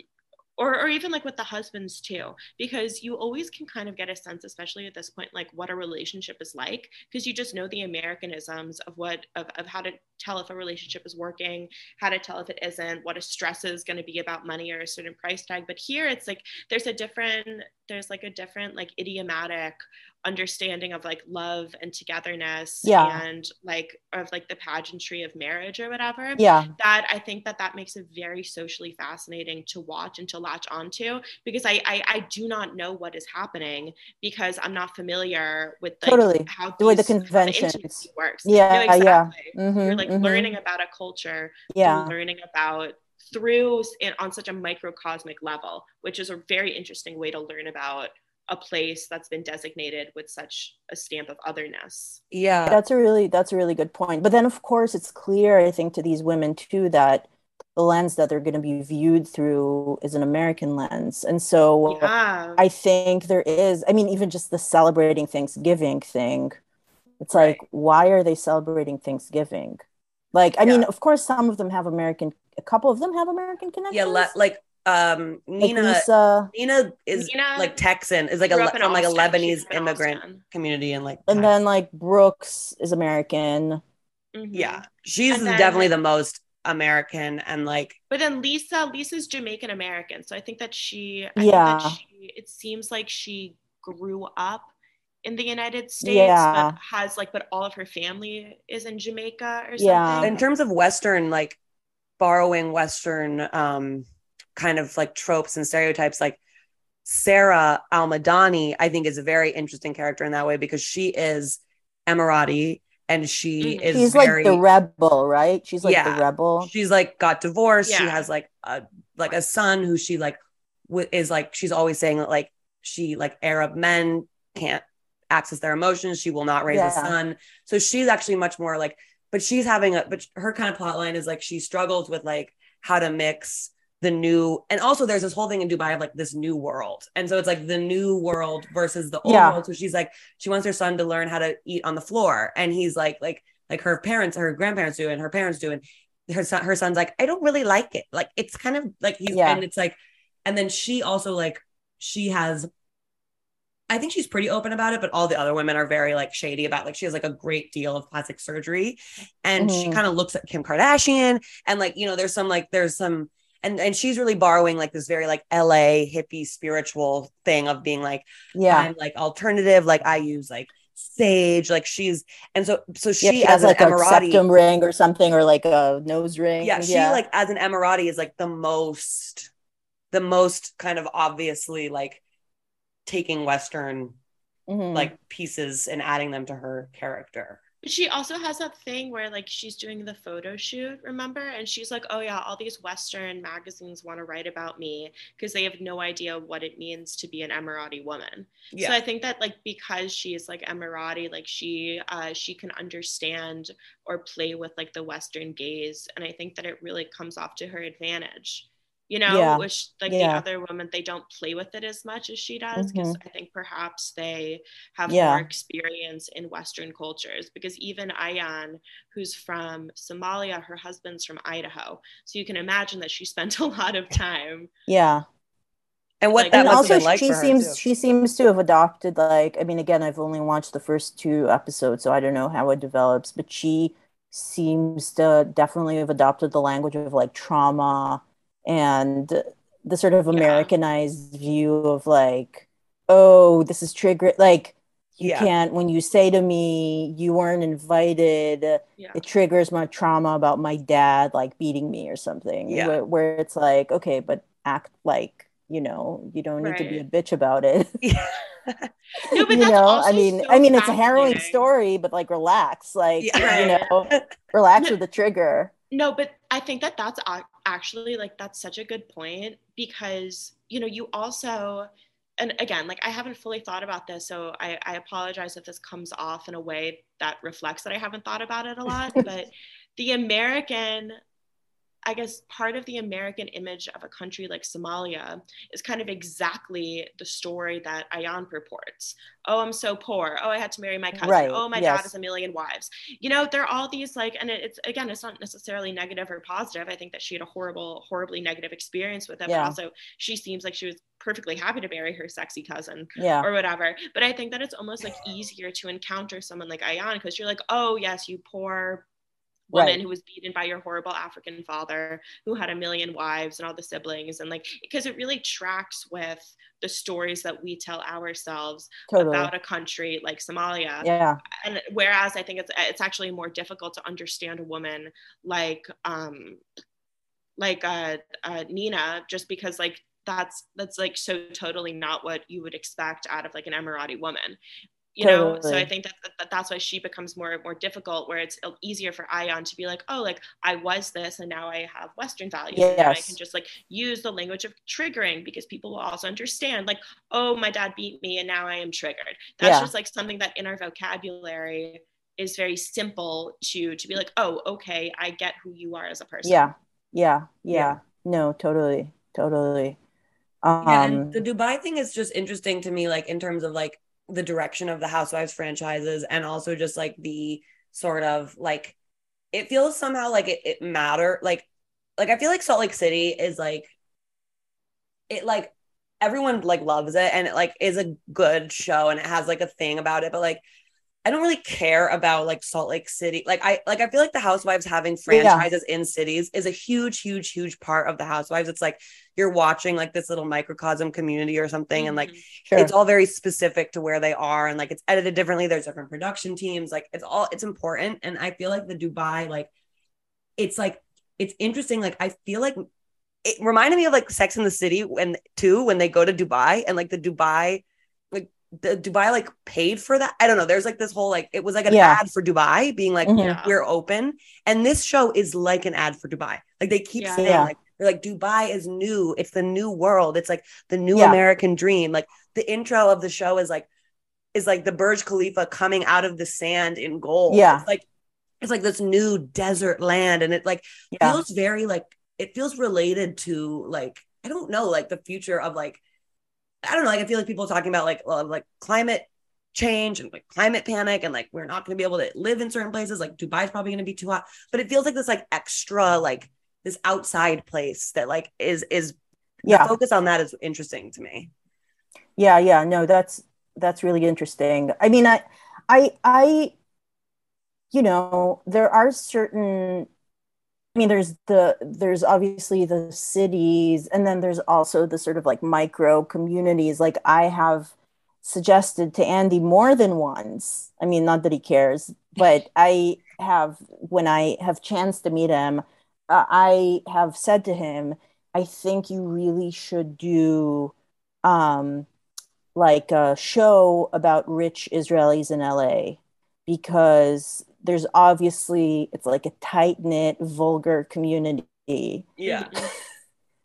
or, or even like with the husbands too, because you always can kind of get a sense, especially at this point, like what a relationship is like, because you just know the Americanisms of what of, of how to tell if a relationship is working, how to tell if it isn't, what a stress is going to be about money or a certain price tag. But here it's like there's a different, there's like a different like idiomatic understanding of like love and togetherness Yeah. and like of like the pageantry of marriage or whatever yeah. that I think that that makes it very socially fascinating to watch and to latch onto because I I, I do not know what is happening because I'm not familiar with like Totally. how The way the these- how conventions. intimacy works. Yeah, no, yeah. exactly. Mhm, You're like mhm. learning about a culture, Yeah. learning about through in, on such a microcosmic level, which is a very interesting way to learn about a place that's been designated with such a stamp of otherness. Yeah, That's a really that's a really good point. But then of course it's clear, I think, to these women too that the lens that they're going to be viewed through is an American lens. And so Yeah. I think there is, I mean, even just the celebrating Thanksgiving thing. It's like, why are they celebrating Thanksgiving? Like, I mean, of course, some of them have American, a couple of them have American connections. yeah, le- like um, Like Nina. Lisa, Nina is Nina like Texan, is like a grew le- from like a Lebanese grew up in immigrant Austin. community and like and then like Brooks is American. Mhm. yeah, she's then- definitely the most American and like But then Lisa, Lisa's Jamaican American, so I think that she, I Yeah. think that she, it seems like she grew up in the United States, Yeah. but has like, but all of her family is in Jamaica or something. Yeah. in terms of Western like borrowing Western um kind of like tropes and stereotypes like Sarah Almadani, I think is a very interesting character in that way because she is Emirati and she Mhm. is She's very like the rebel, right? She's like Yeah. the rebel. she's like got divorced she has like a like a son who she like w- is like she's always saying that like she like arab men can't access their emotions. She will not raise Yeah. a son so she's actually much more like but she's having a but her kind of plot line is like she struggles with like how to mix the new and also there's this whole thing in dubai of like this new world. And so it's like the new world versus the old Yeah. world. So she's like she wants her son to learn how to eat on the floor. And he's like like like her parents her grandparents do and her parents do. And her son her son's like i don't really like it. Like it's kind of like he's Yeah. and it's like and then she also like she has I think she's pretty open about it, but all the other women are very like shady about like she has like a great deal of plastic surgery and she Mhm. kind of looks at Kim Kardashian and like you know there's some like there's some and and she's really borrowing like this very like LA hippie spiritual thing of being like Yeah. I'm like alternative like I use like sage like she's and so so she, yeah, she has like an a Emirati septum ring or something, or like a nose ring. yeah she like as an emirati is like the most the most kind of obviously like taking Western Mhm. like pieces and adding them to her character. But she also has that thing where like she's doing the photo shoot, remember? And she's like, "Oh yeah, all these Western magazines want to write about me because they have no idea what it means to be an Emirati woman." Yeah. So I think that like because she is like Emirati, like she uh, she can understand or play with like the Western gaze, and I think that it really comes off to her advantage. You know, Yeah. which like Yeah. the other women they don't play with it as much as she does because mm-hmm. I think perhaps they have Yeah. more experience in Western cultures. Because even Ayan, who's from Somalia, her husband's from Idaho, so you can imagine that she spent *laughs* a lot of time. yeah. and what Like- that and also have like she seems too. she seems to have adopted like i mean again i've only watched the first two episodes so i don't know how it develops but she seems to definitely have adopted the language of like trauma and the sort of Yeah. americanized view of like oh this is trigger like you Yeah. can't when you say to me you weren't invited Yeah. it triggers my trauma about my dad like beating me or something Yeah. where, where it's like okay but act like you know you don't need to be a bitch about it *laughs* No, but *laughs* you that's know i mean so i mean it's a harrowing story but like relax like Yeah. you know *laughs* relax with the trigger No, but I think that that's actually like that's such a good point because you know you also and again like I haven't fully thought about this so I, I apologize if this comes off in a way that reflects that I haven't thought about it a lot *laughs* but the American I guess part of the American image of a country like Somalia is kind of exactly the story that Ayan purports. Oh, I'm so poor. Oh, I had to marry my cousin. Right, Oh, my yes. dad has a million wives. You know, there are all these like, and it's again, it's not necessarily negative or positive. I think that she had a horrible, horribly negative experience with it, Yeah. but also she seems like she was perfectly happy to marry her sexy cousin yeah or whatever. But I think that it's almost like easier to encounter someone like Ayan because you're like, oh yes, you poor woman Right. who was beaten by your horrible African father who had a million wives and all the siblings and like because it really tracks with the stories that we tell ourselves totally. about a country like Somalia. Yeah. And whereas I think it's it's actually more difficult to understand a woman like um like uh, uh Nina just because like that's that's like so totally not what you would expect out of like an Emirati woman you know so I think that, that that's why she becomes more more difficult where it's easier for Ayan to be like oh like I was this and now I have Western values and I can just like use the language of triggering because people will also understand like oh my dad beat me and now I am triggered. That's Yeah. just like something that in our vocabulary is very simple to to be like oh okay i get who you are as a person. Yeah. Yeah. Yeah. Yeah. no totally. Totally. Um Yeah, and the Dubai thing is just interesting to me, like in terms of like the direction of the Housewives franchises, and also just like the sort of like it feels somehow like it, it matter like like I feel like Salt Lake City is like it like everyone like loves it and it like is a good show and it has like a thing about it, but like I don't really care about like Salt Lake City. Like I like I feel like the Housewives having franchises in cities is a huge, huge, huge part of the Housewives. It's like you're watching like this little microcosm community or something, and like Mhm. sure it's all very specific to where they are, and like it's edited differently. There's different production teams. Like it's all it's important, and I feel like the Dubai like it's like it's interesting. Like I feel like it reminded me of like Sex in the City when too when they go to Dubai and like the Dubai like the Dubai like paid for that. I don't know. There's like this whole like it was like an Yeah. ad for Dubai being like Mhm. Yeah. we're open, and this show is like an ad for Dubai. Like they keep Yeah. saying Yeah. like they're like Dubai is new. It's the new world. It's like the new Yeah. American dream. Like the intro of the show is like is like the Burj Khalifa coming out of the sand in gold. Yeah. It's like it's like this new desert land and it like yeah feels very like it feels related to like I don't know like the future of like I don't know like I feel like people talking about like well, like climate change and like climate panic and like we're not going to be able to live in certain places like Dubai's probably going to be too hot. But it feels like this like extra like this outside place that like is is the yeah. focus on that is interesting to me. Yeah yeah no that's that's really interesting. I mean i i i you know there are certain i mean there's the there's obviously the cities and then there's also the sort of like micro communities. Like i have suggested to andy more than once i mean not that he cares but *laughs* i have when i have chance to meet him uh, i have said to him i think you really should do um like a show about rich Israelis in LA because there's obviously it's like a tight knit vulgar community Yeah.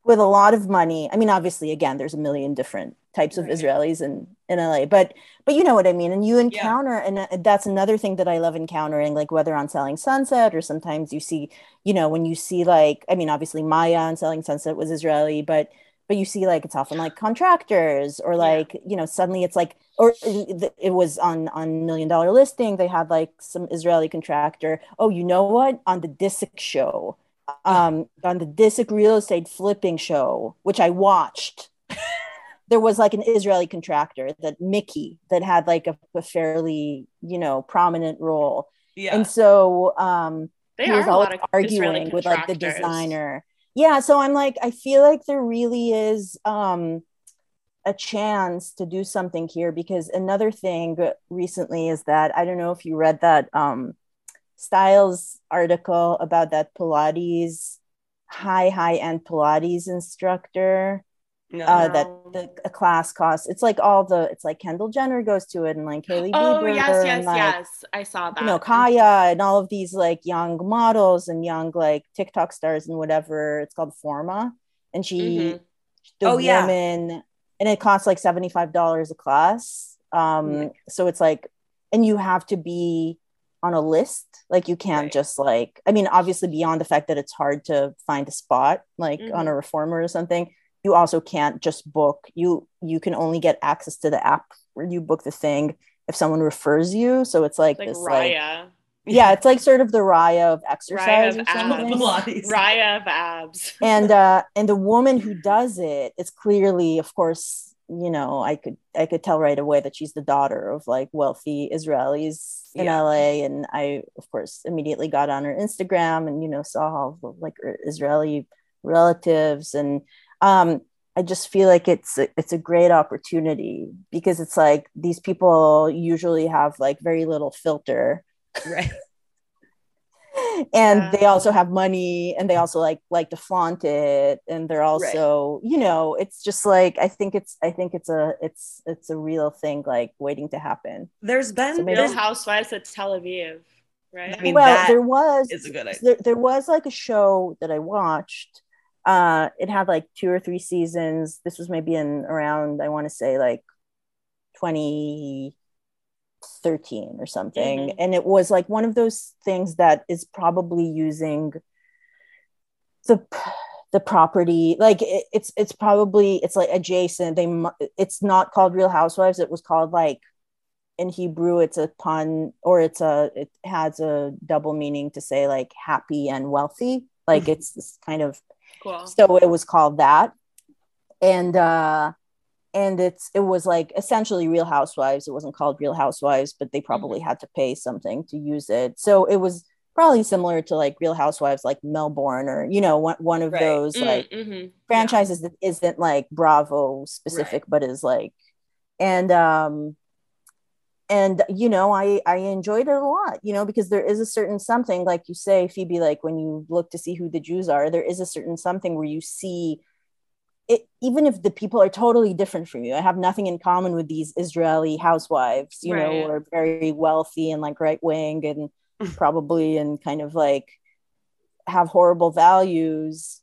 with a lot of money. I mean, obviously, again, there's a million different types of Right. Israelis in in LA, but but you know what I mean. And you encounter, and uh, that's another thing that I love encountering, like whether on Selling Sunset or sometimes you see, you know, when you see like, I mean, obviously Maya on Selling Sunset was Israeli, but but you see like it's often like contractors or like you know suddenly it's like or it was on on million dollar listing they had like some israeli contractor. Oh you know what? On the disick show um on the disick real estate flipping show which i watched *laughs* there was like an israeli contractor that mickey that had like a, a fairly you know prominent role. Yeah. and so um They he was a lot always of arguing with like the designer. Yeah so i'm like i feel like there really is um a chance to do something here because another thing recently is that i don't know if you read that um styles article about that pilates high high end pilates instructor no. uh, that the a class costs it's like all the it's like kendall jenner goes to it and like Hailey Oh Bieber yes, yes, like, yes. I saw that. you know Kaia and all of these like young models and young like TikTok stars and whatever. It's called Forma, and she Mhm. the Oh, yeah. And it costs like seventy five dollars a class. Um, so it's like, and you have to be on a list. Like you can't Right. just like. I mean, obviously beyond the fact that it's hard to find a spot like on Mm-hmm. a reformer or something. You also can't just book. You you can only get access to the app where you book the thing if someone refers you. So it's like, Like this like Raya. Yeah, it's like sort of the Raya of Raya exercise of or something. abs. Raya of abs. and uh and the woman who does it is clearly, of course, you know, I could I could tell right away that she's the daughter of like wealthy Israelis in Yeah. LA. And I, of course, immediately got on her Instagram and you know saw all the, like her Israeli relatives and um I just feel like it's a, it's a great opportunity because it's like these people usually have like very little filter right. *laughs* and Yeah. they also have money and they also like like to flaunt it and they're also you know it's just like i think it's i think it's a it's it's a real thing like waiting to happen There's been So Real Housewives at Tel Aviv, right? I mean, well there was is a good idea. there, there was like a show that i watched uh it had like two or three seasons this was maybe in around i want to say like 2013 or something. Mhm. and it was like one of those things that is probably using the the property like it, it's it's probably it's like adjacent. They it's not called real housewives. It was called like in hebrew it's a pun or it's a it has a double meaning to say like happy and wealthy. Like it's this kind of Cool. so it was called that. And uh and it's it was like essentially real housewives. It wasn't called real housewives but they probably had to pay something to use it. So it was probably similar to like real housewives like melbourne or you know one, one of Right. those Mm, like mhm. franchises that isn't like bravo specific but is like and um and you know i i enjoyed it a lot you know because there is a certain something like you say phoebe like when you look to see who the jews are there is a certain something where you see it even if the people are totally different from you i have nothing in common with these israeli housewives you know Right. who are very wealthy and like right wing and *laughs* probably and kind of like have horrible values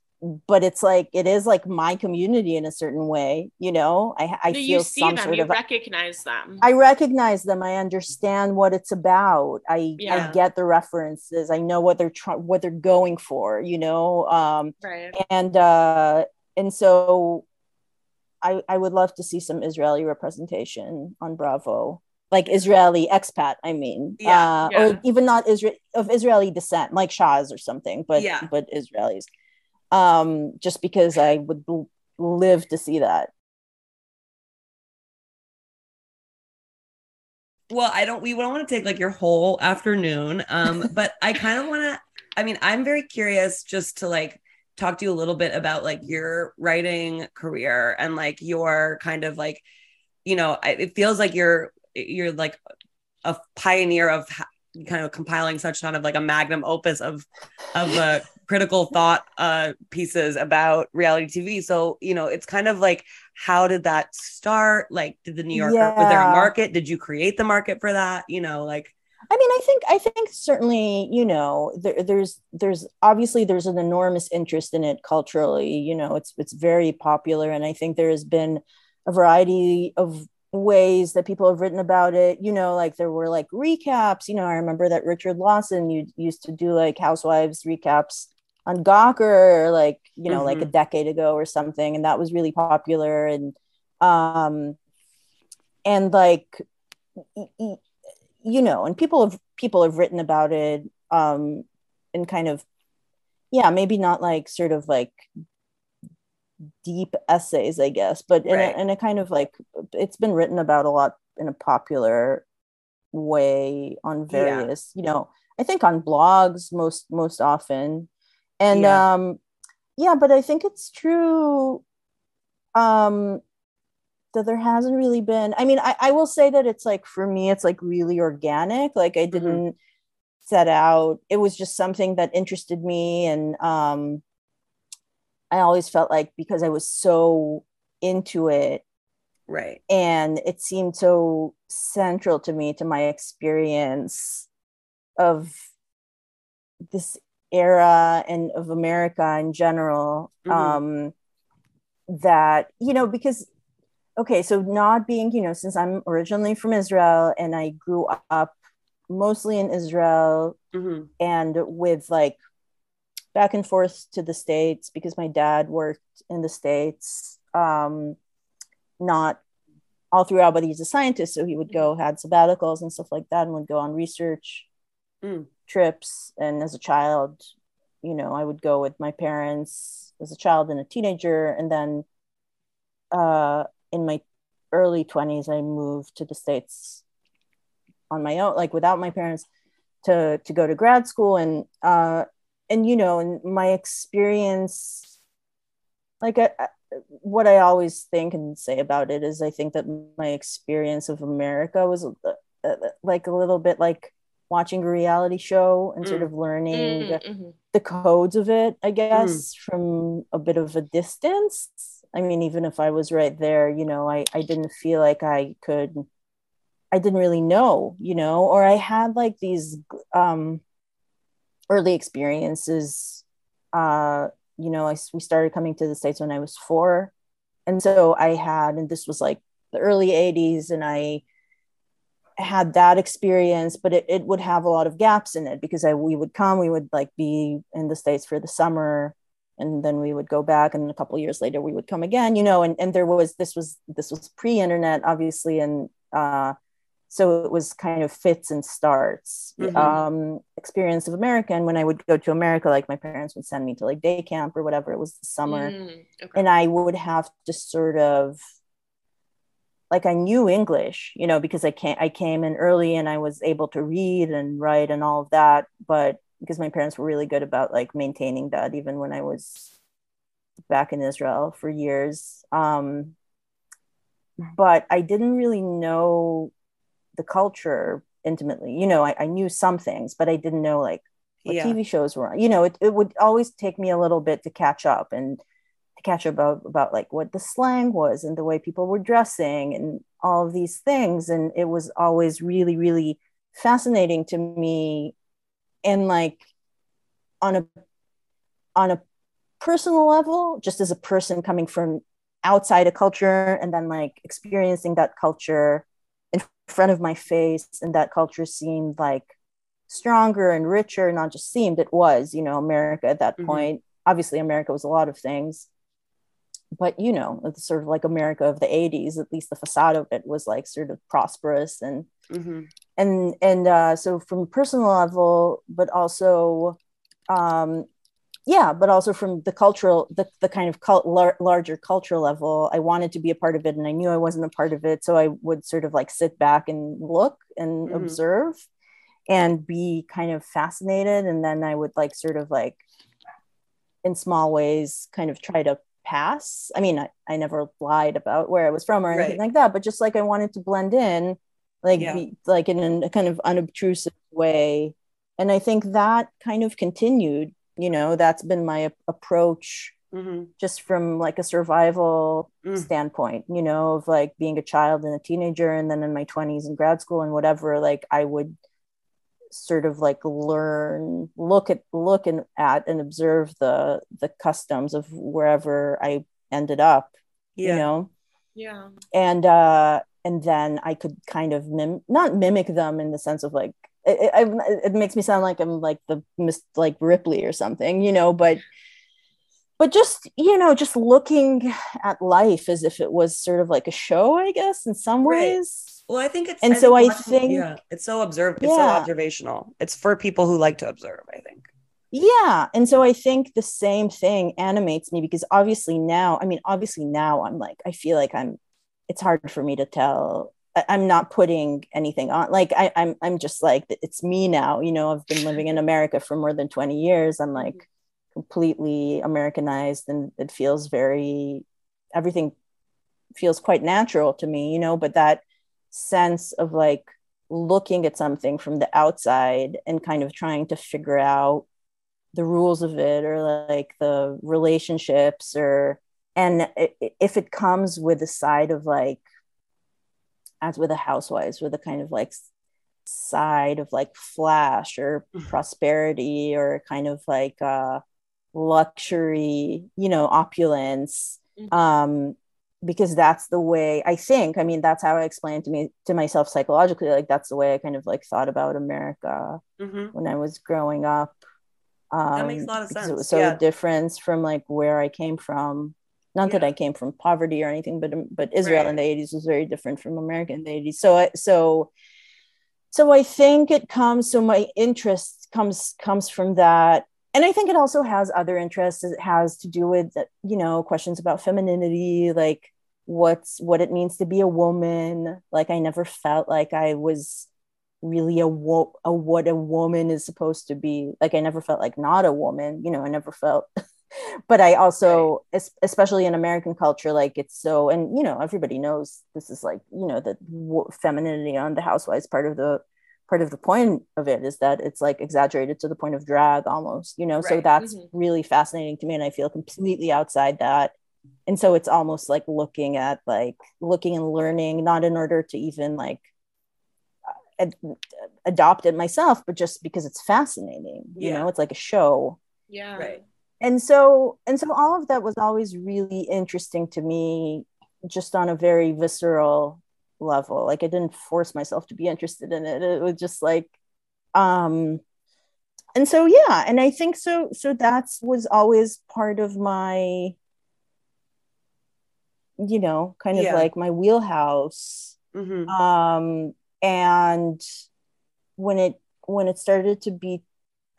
but it's like it is like my community in a certain way you know i, I feel you see some them, sort you of recognize them. i recognize them i understand what it's about i Yeah. i get the references i know what they're trying what they're going for you know um right. and uh and so i i would love to see some israeli representation on bravo like israeli expat i mean Yeah, uh yeah. or even not israel of israeli descent like shahs or something but Yeah. but israelis um just because i would l- live to see that Well, I don't. We don't want to take like your whole afternoon, um, but I kind of want to. I mean, I'm very curious just to like talk to you a little bit about like your writing career and like your kind of like, you know, it feels like you're you're like a pioneer of kind of compiling such kind of like a magnum opus of of uh, critical thought uh, pieces about reality TV. So you know, it's kind of like how did that start? Like did the new yorker was there a market? Did you create the market for that? You know like I mean, I think I think certainly, you know, there, there's there's obviously there's an enormous interest in it culturally. You know, it's it's very popular, and I think there has been a variety of ways that people have written about it. You know, like there were like recaps. You know, I remember that Richard Lawson you used to do like Housewives recaps on Gawker, like you know, like a decade ago or something, and that was really popular. And um, and like you know and people have people have written about it um in kind of yeah maybe not like sort of like deep essays i guess but in, Right. a, in a kind of like it's been written about a lot in a popular way on Yeah. various you know i think on blogs most most often and Yeah. um yeah but i think it's true um that there hasn't really been. I mean I, I will say that it's like for me it's like really organic. Like i didn't set out it was just something that interested me and um i always felt like because i was so into it right. and it seemed so central to me to my experience of this era and of america in general Mhm. um that you know because okay so not being you know since i'm originally from israel and i grew up mostly in israel Mhm. and with like back and forth to the states because my dad worked in the states um not all throughout but he's a scientist so he would go had sabbaticals and stuff like that and would go on research Mm. trips and as a child you know i would go with my parents as a child and a teenager and then uh in my early 20s i moved to the states on my own like without my parents to to go to grad school and uh and you know and my experience like I, I- what i always think and say about it is i think that my experience of america was uh, uh, like a little bit like watching a reality show and sort Mm. of learning Mm, mhm. the codes of it i guess from a bit of a distance i mean even if i was right there you know i i didn't feel like i could i didn't really know you know or i had like these um early experiences uh you know I, we started coming to the states when i was four. And so i had and this was like the early 80s and i had that experience but it, it would have a lot of gaps in it because I, we would come we would like be in the states for the summer and then we would go back and a couple years later we would come again you know and, and there was this was this was pre-internet obviously and uh, so it was kind of fits and starts Mhm. um, experience of america and when i would go to america like my parents would send me to like day camp or whatever it was the summer Mm, okay. and I would have to sort of like I knew English, you know, because I came I came in early and I was able to read and write and all of that, but because my parents were really good about like maintaining that even when I was back in Israel for years. Um but I didn't really know the culture intimately. You know, I, I knew some things, but I didn't know like what yeah TV shows were on. You know, it, it would always take me a little bit to catch up and to catch up about, about like what the slang was and the way people were dressing and all of these things. And it was always really, really fascinating to me. And like on a on a personal level, just as a person coming from outside a culture and then like experiencing that culture in front of my face and that culture seemed like stronger and richer not just seemed it was you know america at that Mhm. point obviously america was a lot of things but you know it's sort of like america of the 80s at least the facade of it was like sort of prosperous and Mhm. And and uh, so from a personal level but also um yeah but also from the cultural the, the kind of cult, lar- larger cultural level i wanted to be a part of it and i knew i wasn't a part of it so i would sort of like sit back and look and Mhm. observe and be kind of fascinated and then i would like sort of like in small ways kind of try to pass i mean i, I never lied about where i was from or anything Right. like that but just like i wanted to blend in like Yeah. be, like in a kind of unobtrusive way and i think that kind of continued you know that's been my ap- approach Mhm. just from like a survival Mm. standpoint, you know, of like being a child and a teenager and then in my 20s in grad school and whatever, like I would sort of like learn, look at look and at and observe the the customs of wherever I ended up, Yeah. you know. Yeah. And uh and then I could kind of mim not mimic them in the sense of like it, it, it makes me sound like I'm like the Miss like Ripley or something, you know, but but just you know just looking at life as if it was sort of like a show i guess in some Right. ways Well, I think it's And so I watching- think- yeah, it's so observe. It's so observational. It's for people who like to observe. I think. yeah and so i think the same thing animates me because obviously now i mean obviously now i'm like i feel like i'm it's hard for me to tell. I'm not putting anything on like I, i'm i'm just like it's me now you know i've been living in america for more than 20 years. I'm like completely americanized and it feels very everything feels quite natural to me you know but that sense of like looking at something from the outside and kind of trying to figure out the rules of it or like the relationships or and if it comes with a side of like as with the housewives with a kind of like side of like flash or prosperity or kind of like uh luxury you know opulence Mhm. um because that's the way i think i mean that's how i explained to me to myself psychologically like that's the way i kind of like thought about america hmm when I was growing up. Um, makes a lot of because It sense, was so yeah. different from like where I came from. Not that I came from poverty or anything, but um, but Israel in the eighties was very different from America in the eighties. So I, so so I think it comes. So my interest comes comes from that, and I think it also has other interests. It has to do with you know questions about femininity, like what's what it means to be a woman. Like I never felt like I was really a, wo- a what a woman is supposed to be like i never felt like not a woman you know i never felt *laughs* but i also es- especially in american culture like it's so and you know everybody knows this is like you know the w- femininity on the housewives part of the part of the point of it is that it's like exaggerated to the point of drag almost you know so Right. that's Mhm. really fascinating to me and i feel completely outside that and so it's almost like looking at like looking and learning not in order to even like ad- adopt it myself but just because it's fascinating you Yeah. know it's like a show Yeah. Right. And so and so all of that was always really interesting to me just on a very visceral level. Like i didn't force myself to be interested in it. It was just like um and so yeah and i think so so that's was always part of my you know kind of Yeah. like my wheelhouse. Hmm um and when it when it started to be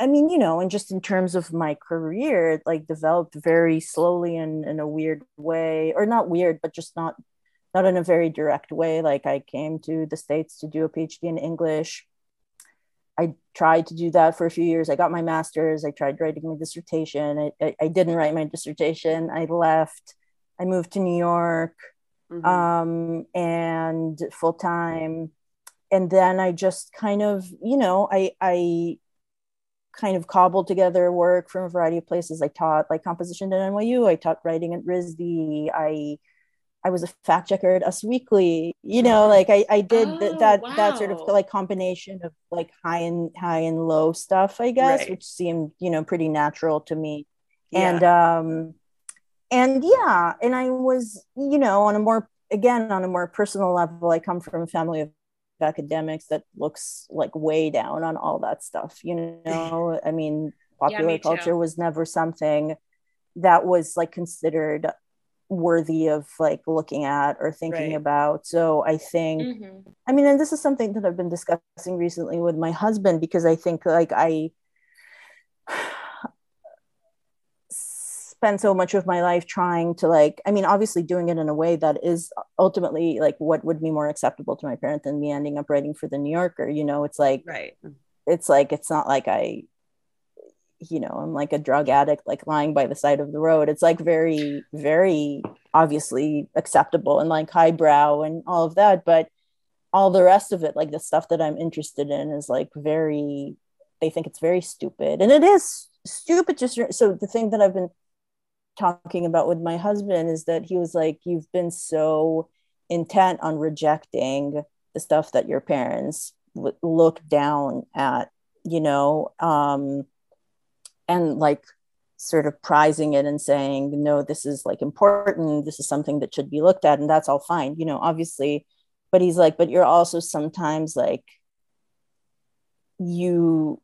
i mean you know and just in terms of my career it like developed very slowly and in a weird way or not weird but just not not in a very direct way. Like i came to the states to do a phd in english. I tried to do that for a few years. I got my master's. I tried writing my dissertation. I, I, I didn't write my dissertation. I left. I moved to new york Mhm. um, and full time. And then I just kind of, you know, I I kind of cobbled together work from a variety of places. I taught like composition at NYU. I taught writing at RISD. I I was a fact checker at Us Weekly. You know, like I I did th- Oh, that that sort of like combination of like high and high and low stuff, I guess, Right. which seemed you know pretty natural to me Yeah. and um and yeah and i was you know on a more again on a more personal level i come from a family of academics that looks like way down on all that stuff you know i mean *laughs* popular me too. culture was never something that was like considered worthy of like looking at or thinking Right. about so i think Mhm. I mean, and this is something that I've been discussing recently with my husband because I think like I spend so much of my life trying to like, I mean, obviously doing it in a way that is ultimately like what would be more acceptable to my parent than me ending up writing for the New Yorker. You know, it's like right. it's like it's not like I you know, I'm like a drug addict, like lying by the side of the road. It's like very, very obviously acceptable and like highbrow and all of that. But all the rest of it, like the stuff that I'm interested in, is like very, they think it's very stupid. And it is stupid. Just so the thing that I've been talking about with my husband is that he was like, You've been so intent on rejecting the stuff that your parents w- look down at, you know, um, and like sort of prizing it and saying, No, this is like important. This is something that should be looked at. And that's all fine, you know, obviously. But he's like, But you're also sometimes like, you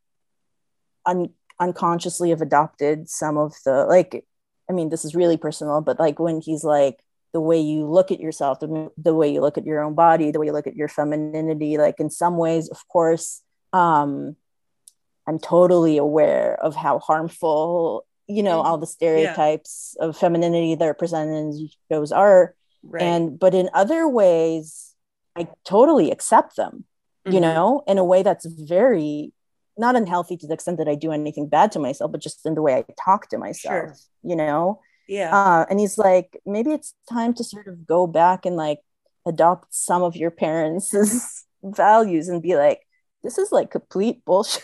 un- unconsciously have adopted some of the like i mean this is really personal but like when he's like the way you look at yourself the, the way you look at your own body the way you look at your femininity like in some ways of course um i'm totally aware of how harmful you know all the stereotypes yeah. of femininity that are presented in shows are right. and but in other ways i totally accept them mm-hmm. you know in a way that's very not unhealthy to the extent that I do anything bad to myself, but just in the way I talk to myself, sure. you know? Yeah. Uh, and he's like, maybe it's time to sort of go back and like adopt some of your parents' *laughs* values and be like, this is like complete bullshit.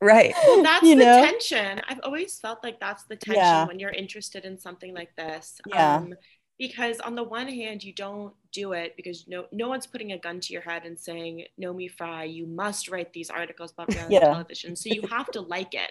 Right. Well, that's *laughs* you the know? tension. I've always felt like that's the tension yeah. when you're interested in something like this. Yeah. Um, because on the one hand you don't do it because no no one's putting a gun to your head and saying Naomi Fry you must write these articles about reality yeah. television so you *laughs* have to like it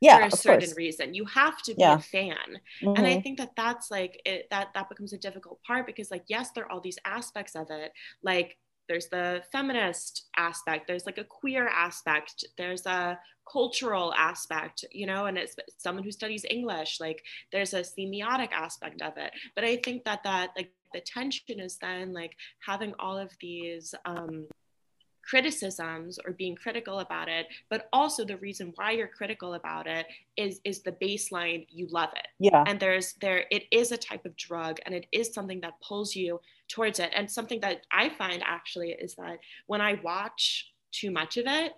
yeah, for a certain course. reason you have to be yeah. a fan mm-hmm. and i think that that's like it, that that becomes a difficult part because like yes there are all these aspects of it like there's the feminist aspect there's like a queer aspect there's a cultural aspect you know and it's someone who studies english like there's a semiotic aspect of it. But i think that that like the tension is then like having all of these um criticisms or being critical about it but also the reason why you're critical about it is is the baseline you love it. Yeah. And there's there it is a type of drug and it is something that pulls you towards it. And something that i find actually is that when i watch too much of it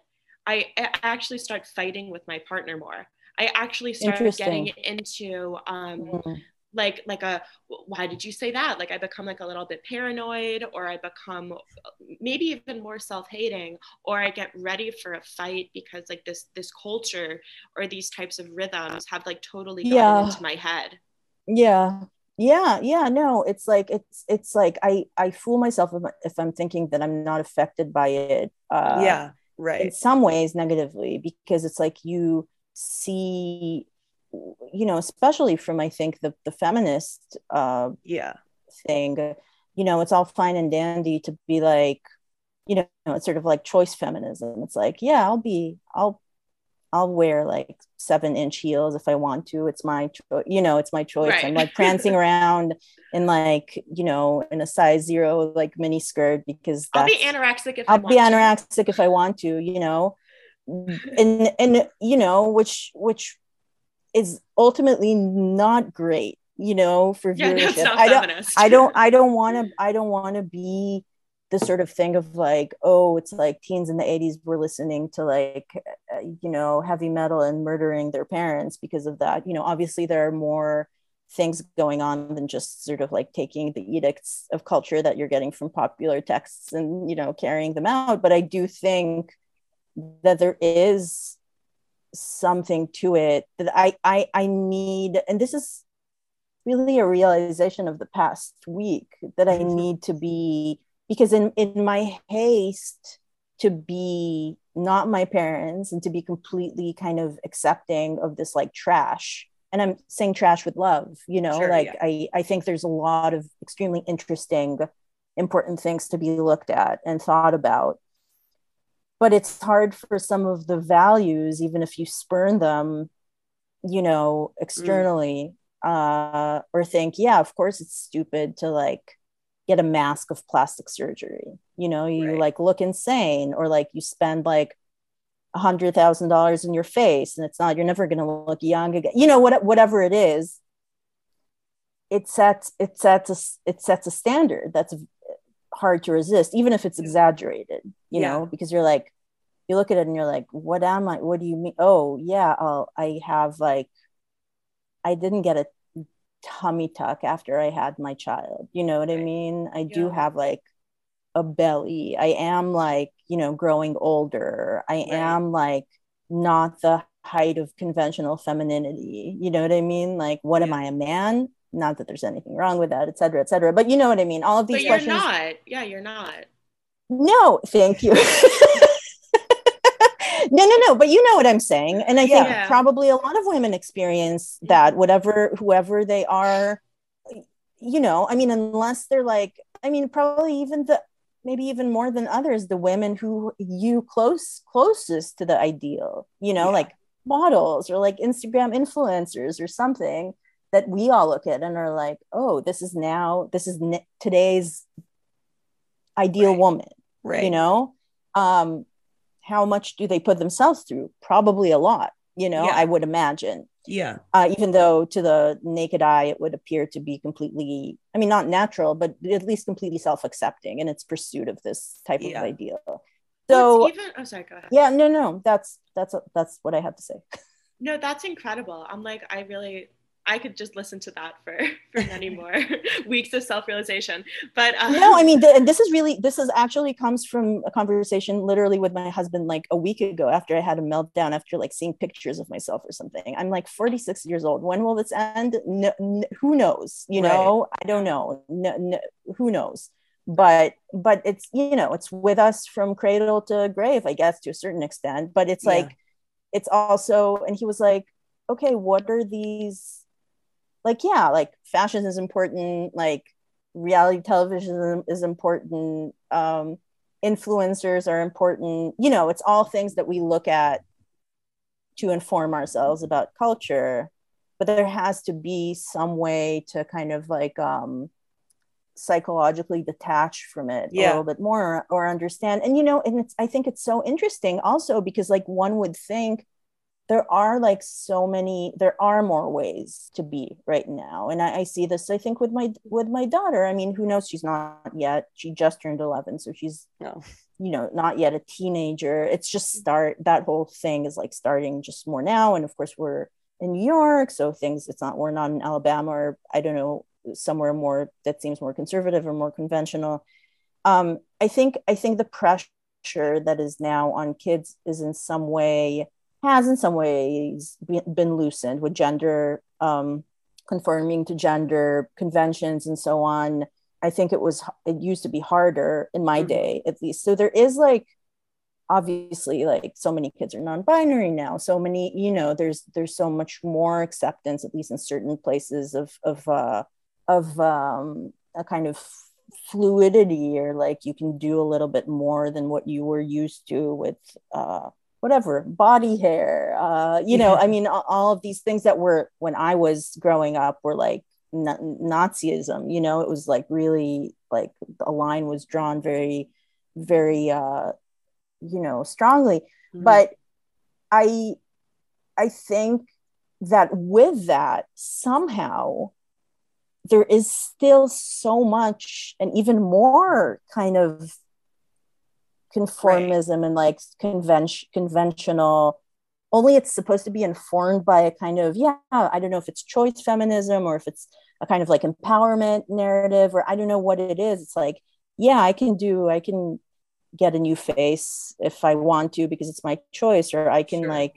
i, I actually start fighting with my partner more. I actually start getting into um, mm-hmm. like like a why did you say that? Like i become like a little bit paranoid or i become maybe even more self-hating or i get ready for a fight because like this this culture or these types of rhythms have like totally gotten yeah. into my head. Yeah yeah yeah no it's like it's it's like i i fool myself if, if i'm thinking that i'm not affected by it uh yeah right in some ways negatively because it's like you see you know, especially from I think the the feminist uh, yeah thing, you know, it's all fine and dandy to be like, you know, it's sort of like choice feminism. It's like, yeah, I'll be, I'll, I'll wear like seven inch heels if I want to. It's my choice, you know, it's my choice. Right. I'm like *laughs* prancing around in like, you know, in a size zero like mini skirt because I'll be anorexic if I'll be anorexic if I want to, you know. *laughs* and and you know, which which is ultimately not great you know for viewership yeah, i don't i don't *laughs* i don't want to i don't want to be the sort of thing of like oh it's like teens in the 80s were listening to like uh, you know heavy metal and murdering their parents because of that you know obviously there are more things going on than just sort of like taking the edicts of culture that you're getting from popular texts and you know carrying them out but i do think that there is something to it that I, I I need, and this is really a realization of the past week that I mm-hmm. need to be because in in my haste to be not my parents and to be completely kind of accepting of this like trash and i'm saying trash with love you know sure, like yeah. i i think there's a lot of extremely interesting important things to be looked at and thought about but it's hard for some of the values even if you spurn them you know externally mm. uh or think yeah of course it's stupid to like get a mask of plastic surgery you know you right. like look insane or like you spend like a hundred thousand dollars in your face and it's not you're never going to look young again you know what, whatever it is it sets it sets a it sets a standard that's hard to resist, even if it's exaggerated, you yeah. know, because you're like, you look at it and you're like, what am I? What do you mean? Oh, yeah, I'll, I have like, I didn't get a tummy tuck after I had my child. You know what right. I mean? I yeah. do have like a belly. I am like, you know, growing older. I right. am like not the height of conventional femininity you know what i mean like what am i a man not that there's anything wrong with that et cetera et cetera but you know what i mean all of these But you're questions not. Yeah, you're not. no thank you *laughs* no no no but you know what i'm saying and i think Yeah. probably a lot of women experience that whatever whoever they are you know i mean unless they're like i mean probably even the maybe even more than others the women who you close closest to the ideal you know Yeah. like models or like instagram influencers or something that we all look at and are like oh this is now this is n- today's ideal Right. woman right you know um how much do they put themselves through probably a lot you know Yeah. i would imagine yeah uh, even though to the naked eye it would appear to be completely i mean not natural but at least completely self-accepting in its pursuit of this type Yeah. of ideal so it's even oh sorry, go ahead. yeah no no that's that's that's what i have to say *laughs* No, that's incredible. I'm like, I really I could just listen to that for *laughs* for many *laughs* more *laughs* weeks of self-realization. But um, no i mean th- this is really this is actually comes from a conversation literally with my husband like a week ago after i had a meltdown after like seeing pictures of myself or something. I'm like 46 years old. When will this end? No, n- who knows? You Right. know? I don't know. No, no, who knows? But but it's you know it's with us from cradle to grave i guess to a certain extent. But it's Yeah. like it's also and he was like okay what are these like yeah like fashion is important like reality television is important um influencers are important you know it's all things that we look at to inform ourselves about culture but there has to be some way to kind of like um psychologically detach from it yeah. a little bit more or understand and you know and it's i think it's so interesting also because like one would think there are like so many there are more ways to be right now. And I, I see this i think with my with my daughter. I mean who knows? She's not yet. She just turned 11 so she's no. you know not yet a teenager. It's just start that whole thing is like starting just more now. And of course we're in new york so things it's not we're not in alabama or i don't know somewhere more that seems more conservative or more conventional. Um i think i think the pressure that is now on kids is in some way has in some ways be- been loosened with gender um conforming to gender conventions and so on I think it was it used to be harder in my Mhm. day at least. So there is like obviously like so many kids are non-binary now. So many, you know, there's there's so much more acceptance, at least in certain places of of uh of um a kind of fluidity or like you can do a little bit more than what you were used to with uh whatever body hair uh you know Yeah. i mean all of these things that were when i was growing up were like Na- nazism you know it was like really like a line was drawn very very uh you know strongly Mhm. but i i think that with that somehow there is still so much and even more kind of conformism and like convention conventional only it's supposed to be informed by a kind of yeah i don't know if it's choice feminism or if it's a kind of like empowerment narrative or i don't know what it is it's like yeah i can do i can get a new face if i want to because it's my choice or i can Sure. like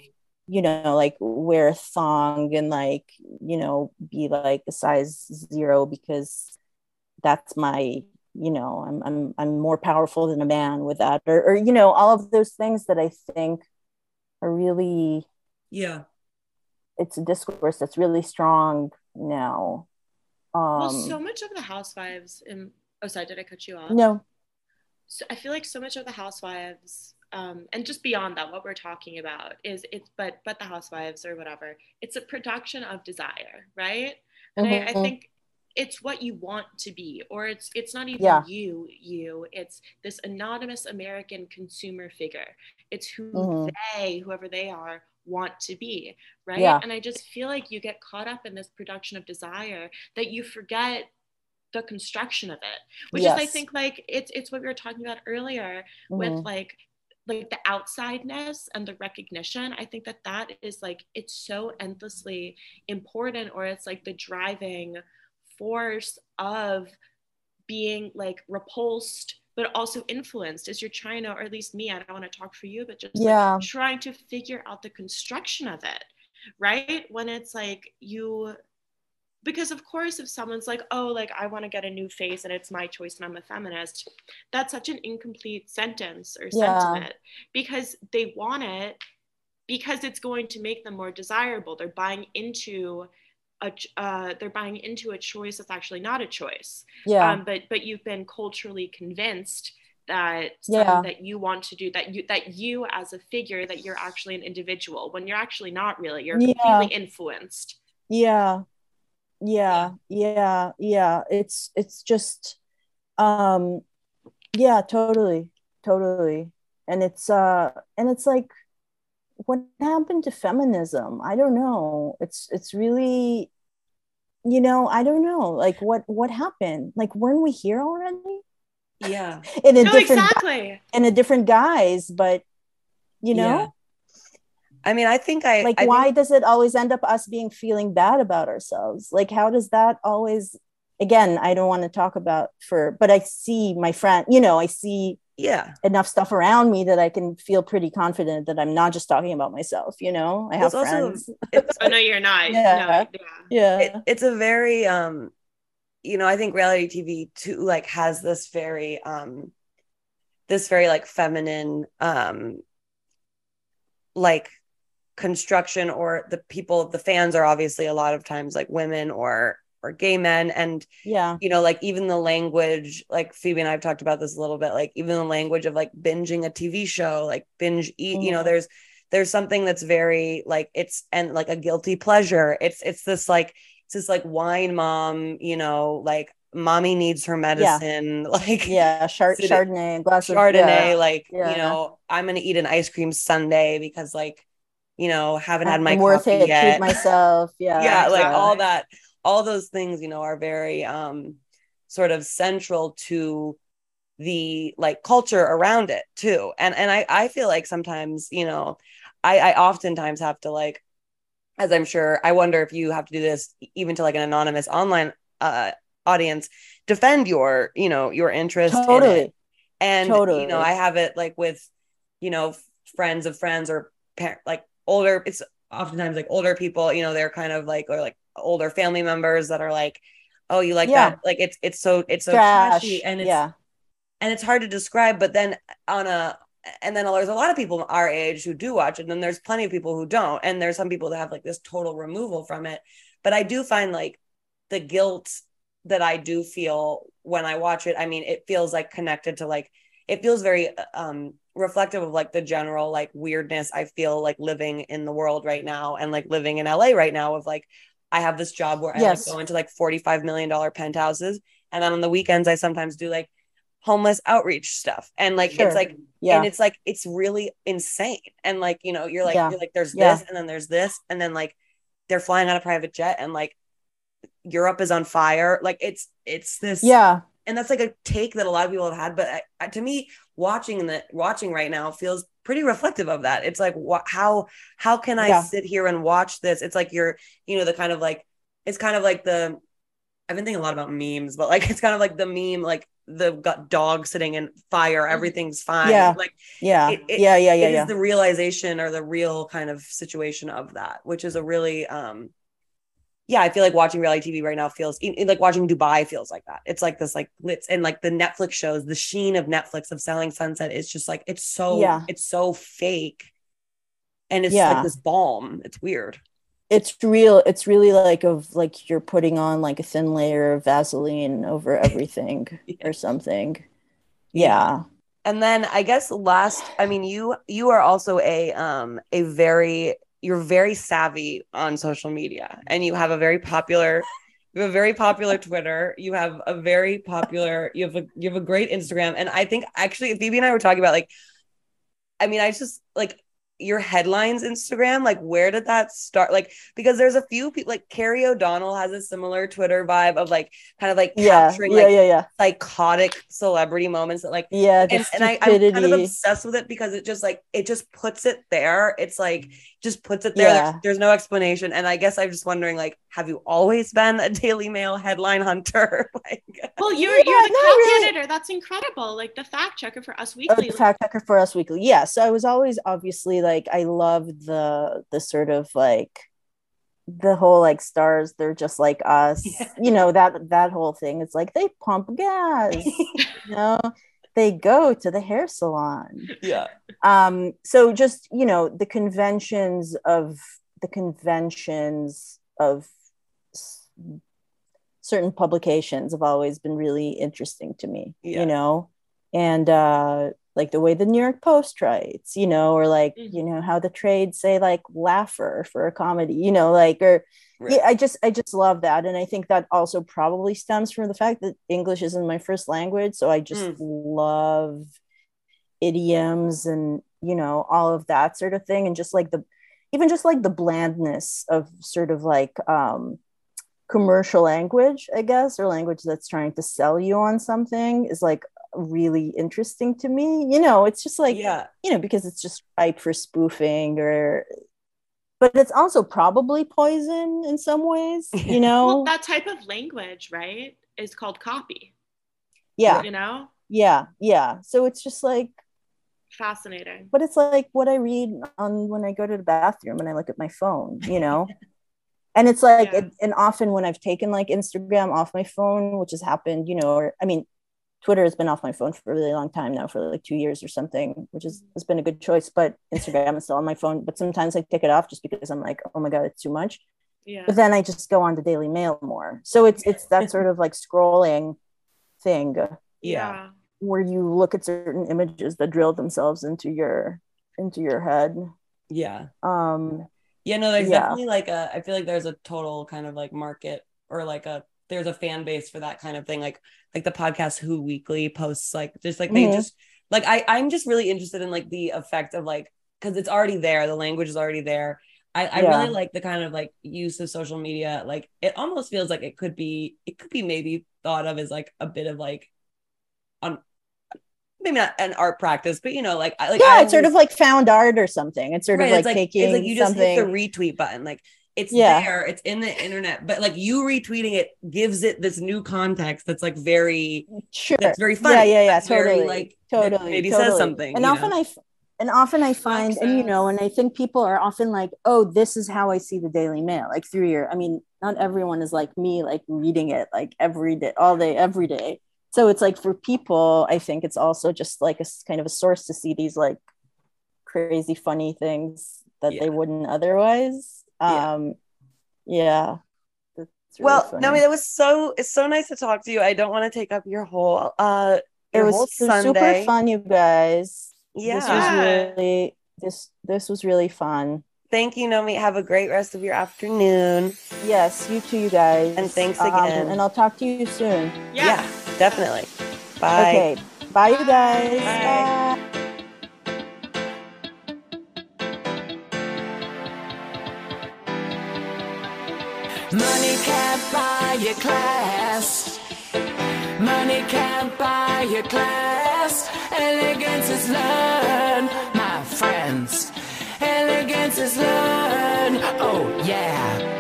you know like wear a thong and like you know be like a size zero because that's my you know i'm i'm, I'm more powerful than a man with that or, or you know all of those things that i think are really yeah it's a discourse that's really strong now um well, so much of the housewives in oh sorry, did I cut you off? no so I feel like so much of the housewives, um, and just beyond that, what we're talking about is it's but but the housewives or whatever, it's a production of desire, right? And I, I Mhm. think it's what you want to be, or it's it's not even Yeah. you, you, it's this anonymous American consumer figure. It's who Mhm. they, whoever they are, want to be, right? Yeah. And I just feel like you get caught up in this production of desire that you forget the construction of it which is i think like it's it's what we were talking about earlier with Mhm. like like the outsideness and the recognition i think that that is like it's so endlessly important or it's like the driving force of being like repulsed but also influenced as you're trying to or at least me i don't want to talk for you but just like, Yeah. trying to figure out the construction of it right when it's like you because of course if someone's like oh like i want to get a new face and it's my choice and i'm a feminist that's such an incomplete sentence or Yeah. sentiment because they want it because it's going to make them more desirable they're buying into a uh, they're buying into a choice that's actually not a choice. Yeah. um, but but you've been culturally convinced that Yeah. that you want to do that you that you as a figure that you're actually an individual when you're actually not really. You're Yeah. completely influenced. Yeah. Yeah. Yeah. Yeah. It's it's just um yeah totally. Totally. And it's uh and it's like what happened to feminism? I don't know. It's it's really you know i don't know like what what happened? Like weren't we here already? Yeah. in a no different exactly. in a different guise but you know? Yeah. I mean, I think I like I think- why does it always end up us being feeling bad about ourselves? Like how does that always again i don't want to talk about for but i see my friend you know i see yeah. enough stuff around me that i can feel pretty confident that i'm not just talking about myself you know? I have It's also- friends. It's *laughs* oh no you're not. Yeah. no, yeah. Yeah. It, it's a very um you know i think reality tv too like has this very um this very like feminine um like construction or the people the fans are obviously a lot of times like women or or gay men. And yeah. you know like even the language like phoebe and i've talked about this a little bit like even the language of like binging a tv show like binge eat you know Mhm. there's there's something that's very like it's and like a guilty pleasure. It's it's this like it's this like wine mom you know like mommy needs her medicine *laughs* like yeah Chard- chardonnay glass of chardonnay yeah. like Yeah. you know i'm gonna eat an ice cream sundae because like you know haven't had my I'm worth coffee it yet. treat myself. *laughs* Yeah yeah like all that all those things you know are very um sort of central to the like culture around it too. And and i i feel like sometimes you know i i oftentimes have to like as i'm sure i wonder if you have to do this even to like an anonymous online uh audience defend your you know your interest in it. totally. And you know i have it like with you know friends of friends or par- like older it's oftentimes like older people you know they're kind of like or like older family members that are like oh you like Yeah. that? Like it's it's so it's so trash. trashy and it's yeah. and it's hard to describe but then on a and then there's a lot of people our age who do watch it and then there's plenty of people who don't and there's some people that have like this total removal from it. But i do find like the guilt that i do feel when i watch it i mean it feels like connected to like it feels very um reflective of like the general like weirdness i feel like living in the world right now and like living in la right now of like i have this job where i Yes. like go into like 45 million dollar penthouses and then on the weekends i sometimes do like homeless outreach stuff and like Sure. it's like yeah and it's like it's really insane and like you know you're like Yeah. you're like there's Yeah. this and then there's this and then like they're flying on a private jet and like Europe is on fire like it's it's this yeah and that's like a take that a lot of people have had but I, I, to me watching that watching right now feels pretty reflective of that it's like what how how can i Yeah. sit here and watch this it's like you're you know the kind of like it's kind of like the i've been thinking a lot about memes but like *laughs* it's kind of like the meme like the got dog sitting in fire everything's fine Mm-hmm. Yeah. like yeah It- it- yeah yeah yeah it is yeah the realization or the real kind of situation of that which is a really um yeah i feel like watching reality tv right now feels like watching dubai feels like that. It's like this like glitz and like the netflix shows the sheen of netflix of selling sunset is just like it's so Yeah. it's so fake. And it's Yeah. like this balm. It's weird. It's real it's really like of like you're putting on like a thin layer of vaseline over *laughs* everything or something. Yeah. And then i guess last i mean you you are also a um a very you're very savvy on social media and you have a very popular you have a very popular *laughs* twitter you have a very popular you have a you have a great instagram and i think actually phoebe and i were talking about like i mean i just like your headlines Instagram, like where did that start? Like because there's a few people like Carrie O'Donnell has a similar Twitter vibe of like kind of like yeah capturing yeah like yeah yeah psychotic celebrity moments that like yeah and, and I, I'm kind of obsessed with it because it just like it just puts it there. It's like just puts it there. Yeah. There's, there's no explanation. And I guess I'm just wondering, like, have you always been a Daily Mail headline hunter? *laughs* like, Well, you're Yeah, you're the not copy really. editor. That's incredible. Like the fact checker for Us Oh, Weekly. the fact checker for Us Weekly. Yeah, so I was always obviously like I loved the the sort of like the whole like stars they're just like us Yeah. *laughs* you know that that whole thing it's like they pump gas *laughs* you know they go to the hair salon yeah. um so just you know the conventions of the conventions of s- certain publications have always been really interesting to me Yeah. you know and uh like the way the new york post writes you know or like Mhm. you know how the trades say like laugher for a comedy you know like or Right. yeah i just i just love that and i think that also probably stems from the fact that english isn't my first language so i just Mm. love idioms and you know all of that sort of thing and just like the even just like the blandness of sort of like um commercial language i guess or language that's trying to sell you on something is like really interesting to me you know it's just like yeah. you know because it's just ripe for spoofing or but it's also probably poison in some ways *laughs* you know well, that type of language, right, is called copy. yeah You know, yeah yeah so it's just like fascinating. but it's like what I read on when I go to the bathroom and I look at my phone, you know. *laughs* and it's like, Yeah. it, and often when I've taken like Instagram off my phone, which has happened, you know, or I mean, Twitter has been off my phone for a really long time now, for like two years or something, which is, has been a good choice. But Instagram is still on my phone. But sometimes I take it off just because I'm like, oh my god, it's too much. Yeah. But then I just go on to Daily Mail more. So it's it's that sort of like scrolling thing Yeah. where you look at certain images that drill themselves into your into your head Yeah. um Yeah, no, there's Yeah. definitely like a I feel like there's a total kind of like market or like a there's a fan base for that kind of thing. Like like the podcast Who Weekly posts like just like they Mhm. just like I I'm just really interested in like the effect of like because it's already there, the language is already there. I, I Yeah. really like the kind of like use of social media. Like it almost feels like it could be it could be maybe thought of as like a bit of like on maybe not an art practice, but you know, like I like yeah I it's sort of like found art or something it's sort Right, of like like taking it's like you just something hit the retweet button like it's Yeah. there it's in the internet but like you retweeting it gives it this new context that's like very sure that's very funny yeah yeah yeah That's very, totally like totally maybe totally. says something and often know? i f- and often i find and you know and i think people are often like oh this is how i see the daily mail like through your i mean not everyone is like me like reading it like every day all day every day so it's like for people i think it's also just like a kind of a source to see these like crazy funny things that Yeah. they wouldn't otherwise. Um yeah. That's really well funny. Naomi, that was so it's so nice to talk to you. I don't want to take up your whole uh it was Sunday. super fun you guys. Yeah this was really this this was really fun. Thank you Naomi. Have a great rest of your afternoon. Yes you too you guys. And thanks Um, again. and i'll talk to you soon. Yeah. definitely. Bye. Okay. Bye you guys. Bye. Bye. Money can't buy your class. Money can't buy your class. Elegance is learned, my friends. Elegance is learned. Oh, yeah.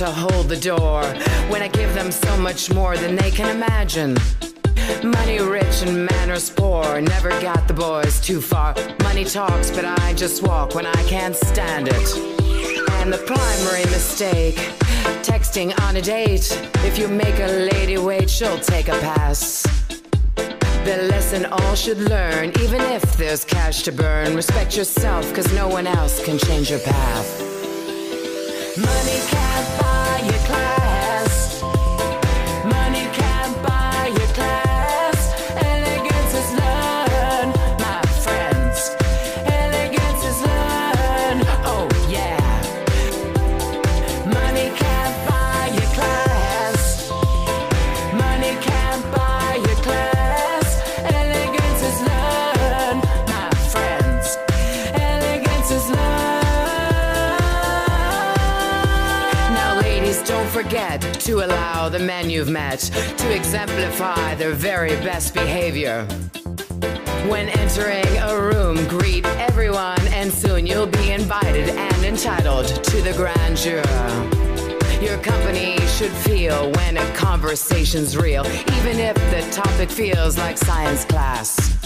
To hold the door when I give them so much more than they can imagine? Money rich and manners poor, never got the boys too far. Money talks, but I just walk when I can't stand it. And the primary mistake, texting on a date. If you make a lady wait, she'll take a pass. The lesson all should learn, even if there's cash to burn. Respect yourself, cause no one else can change your path. To allow the men you've met to exemplify their very best behavior. When entering a room, greet everyone, and soon you'll be invited and entitled to the grandeur. Your company should feel when a conversation's real, even if the topic feels like science class.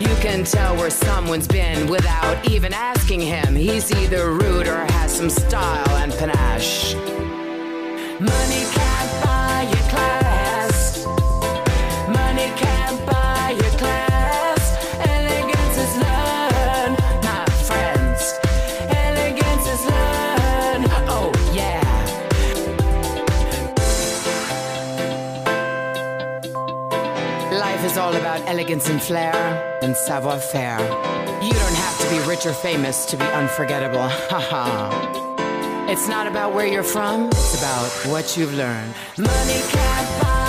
You can tell where someone's been without even asking him. He's either rude or has some style and panache. And flair and savoir faire. You don't have to be rich or famous to be unforgettable. Haha. It's not about where you're from, it's about what you've learned. Money can't buy.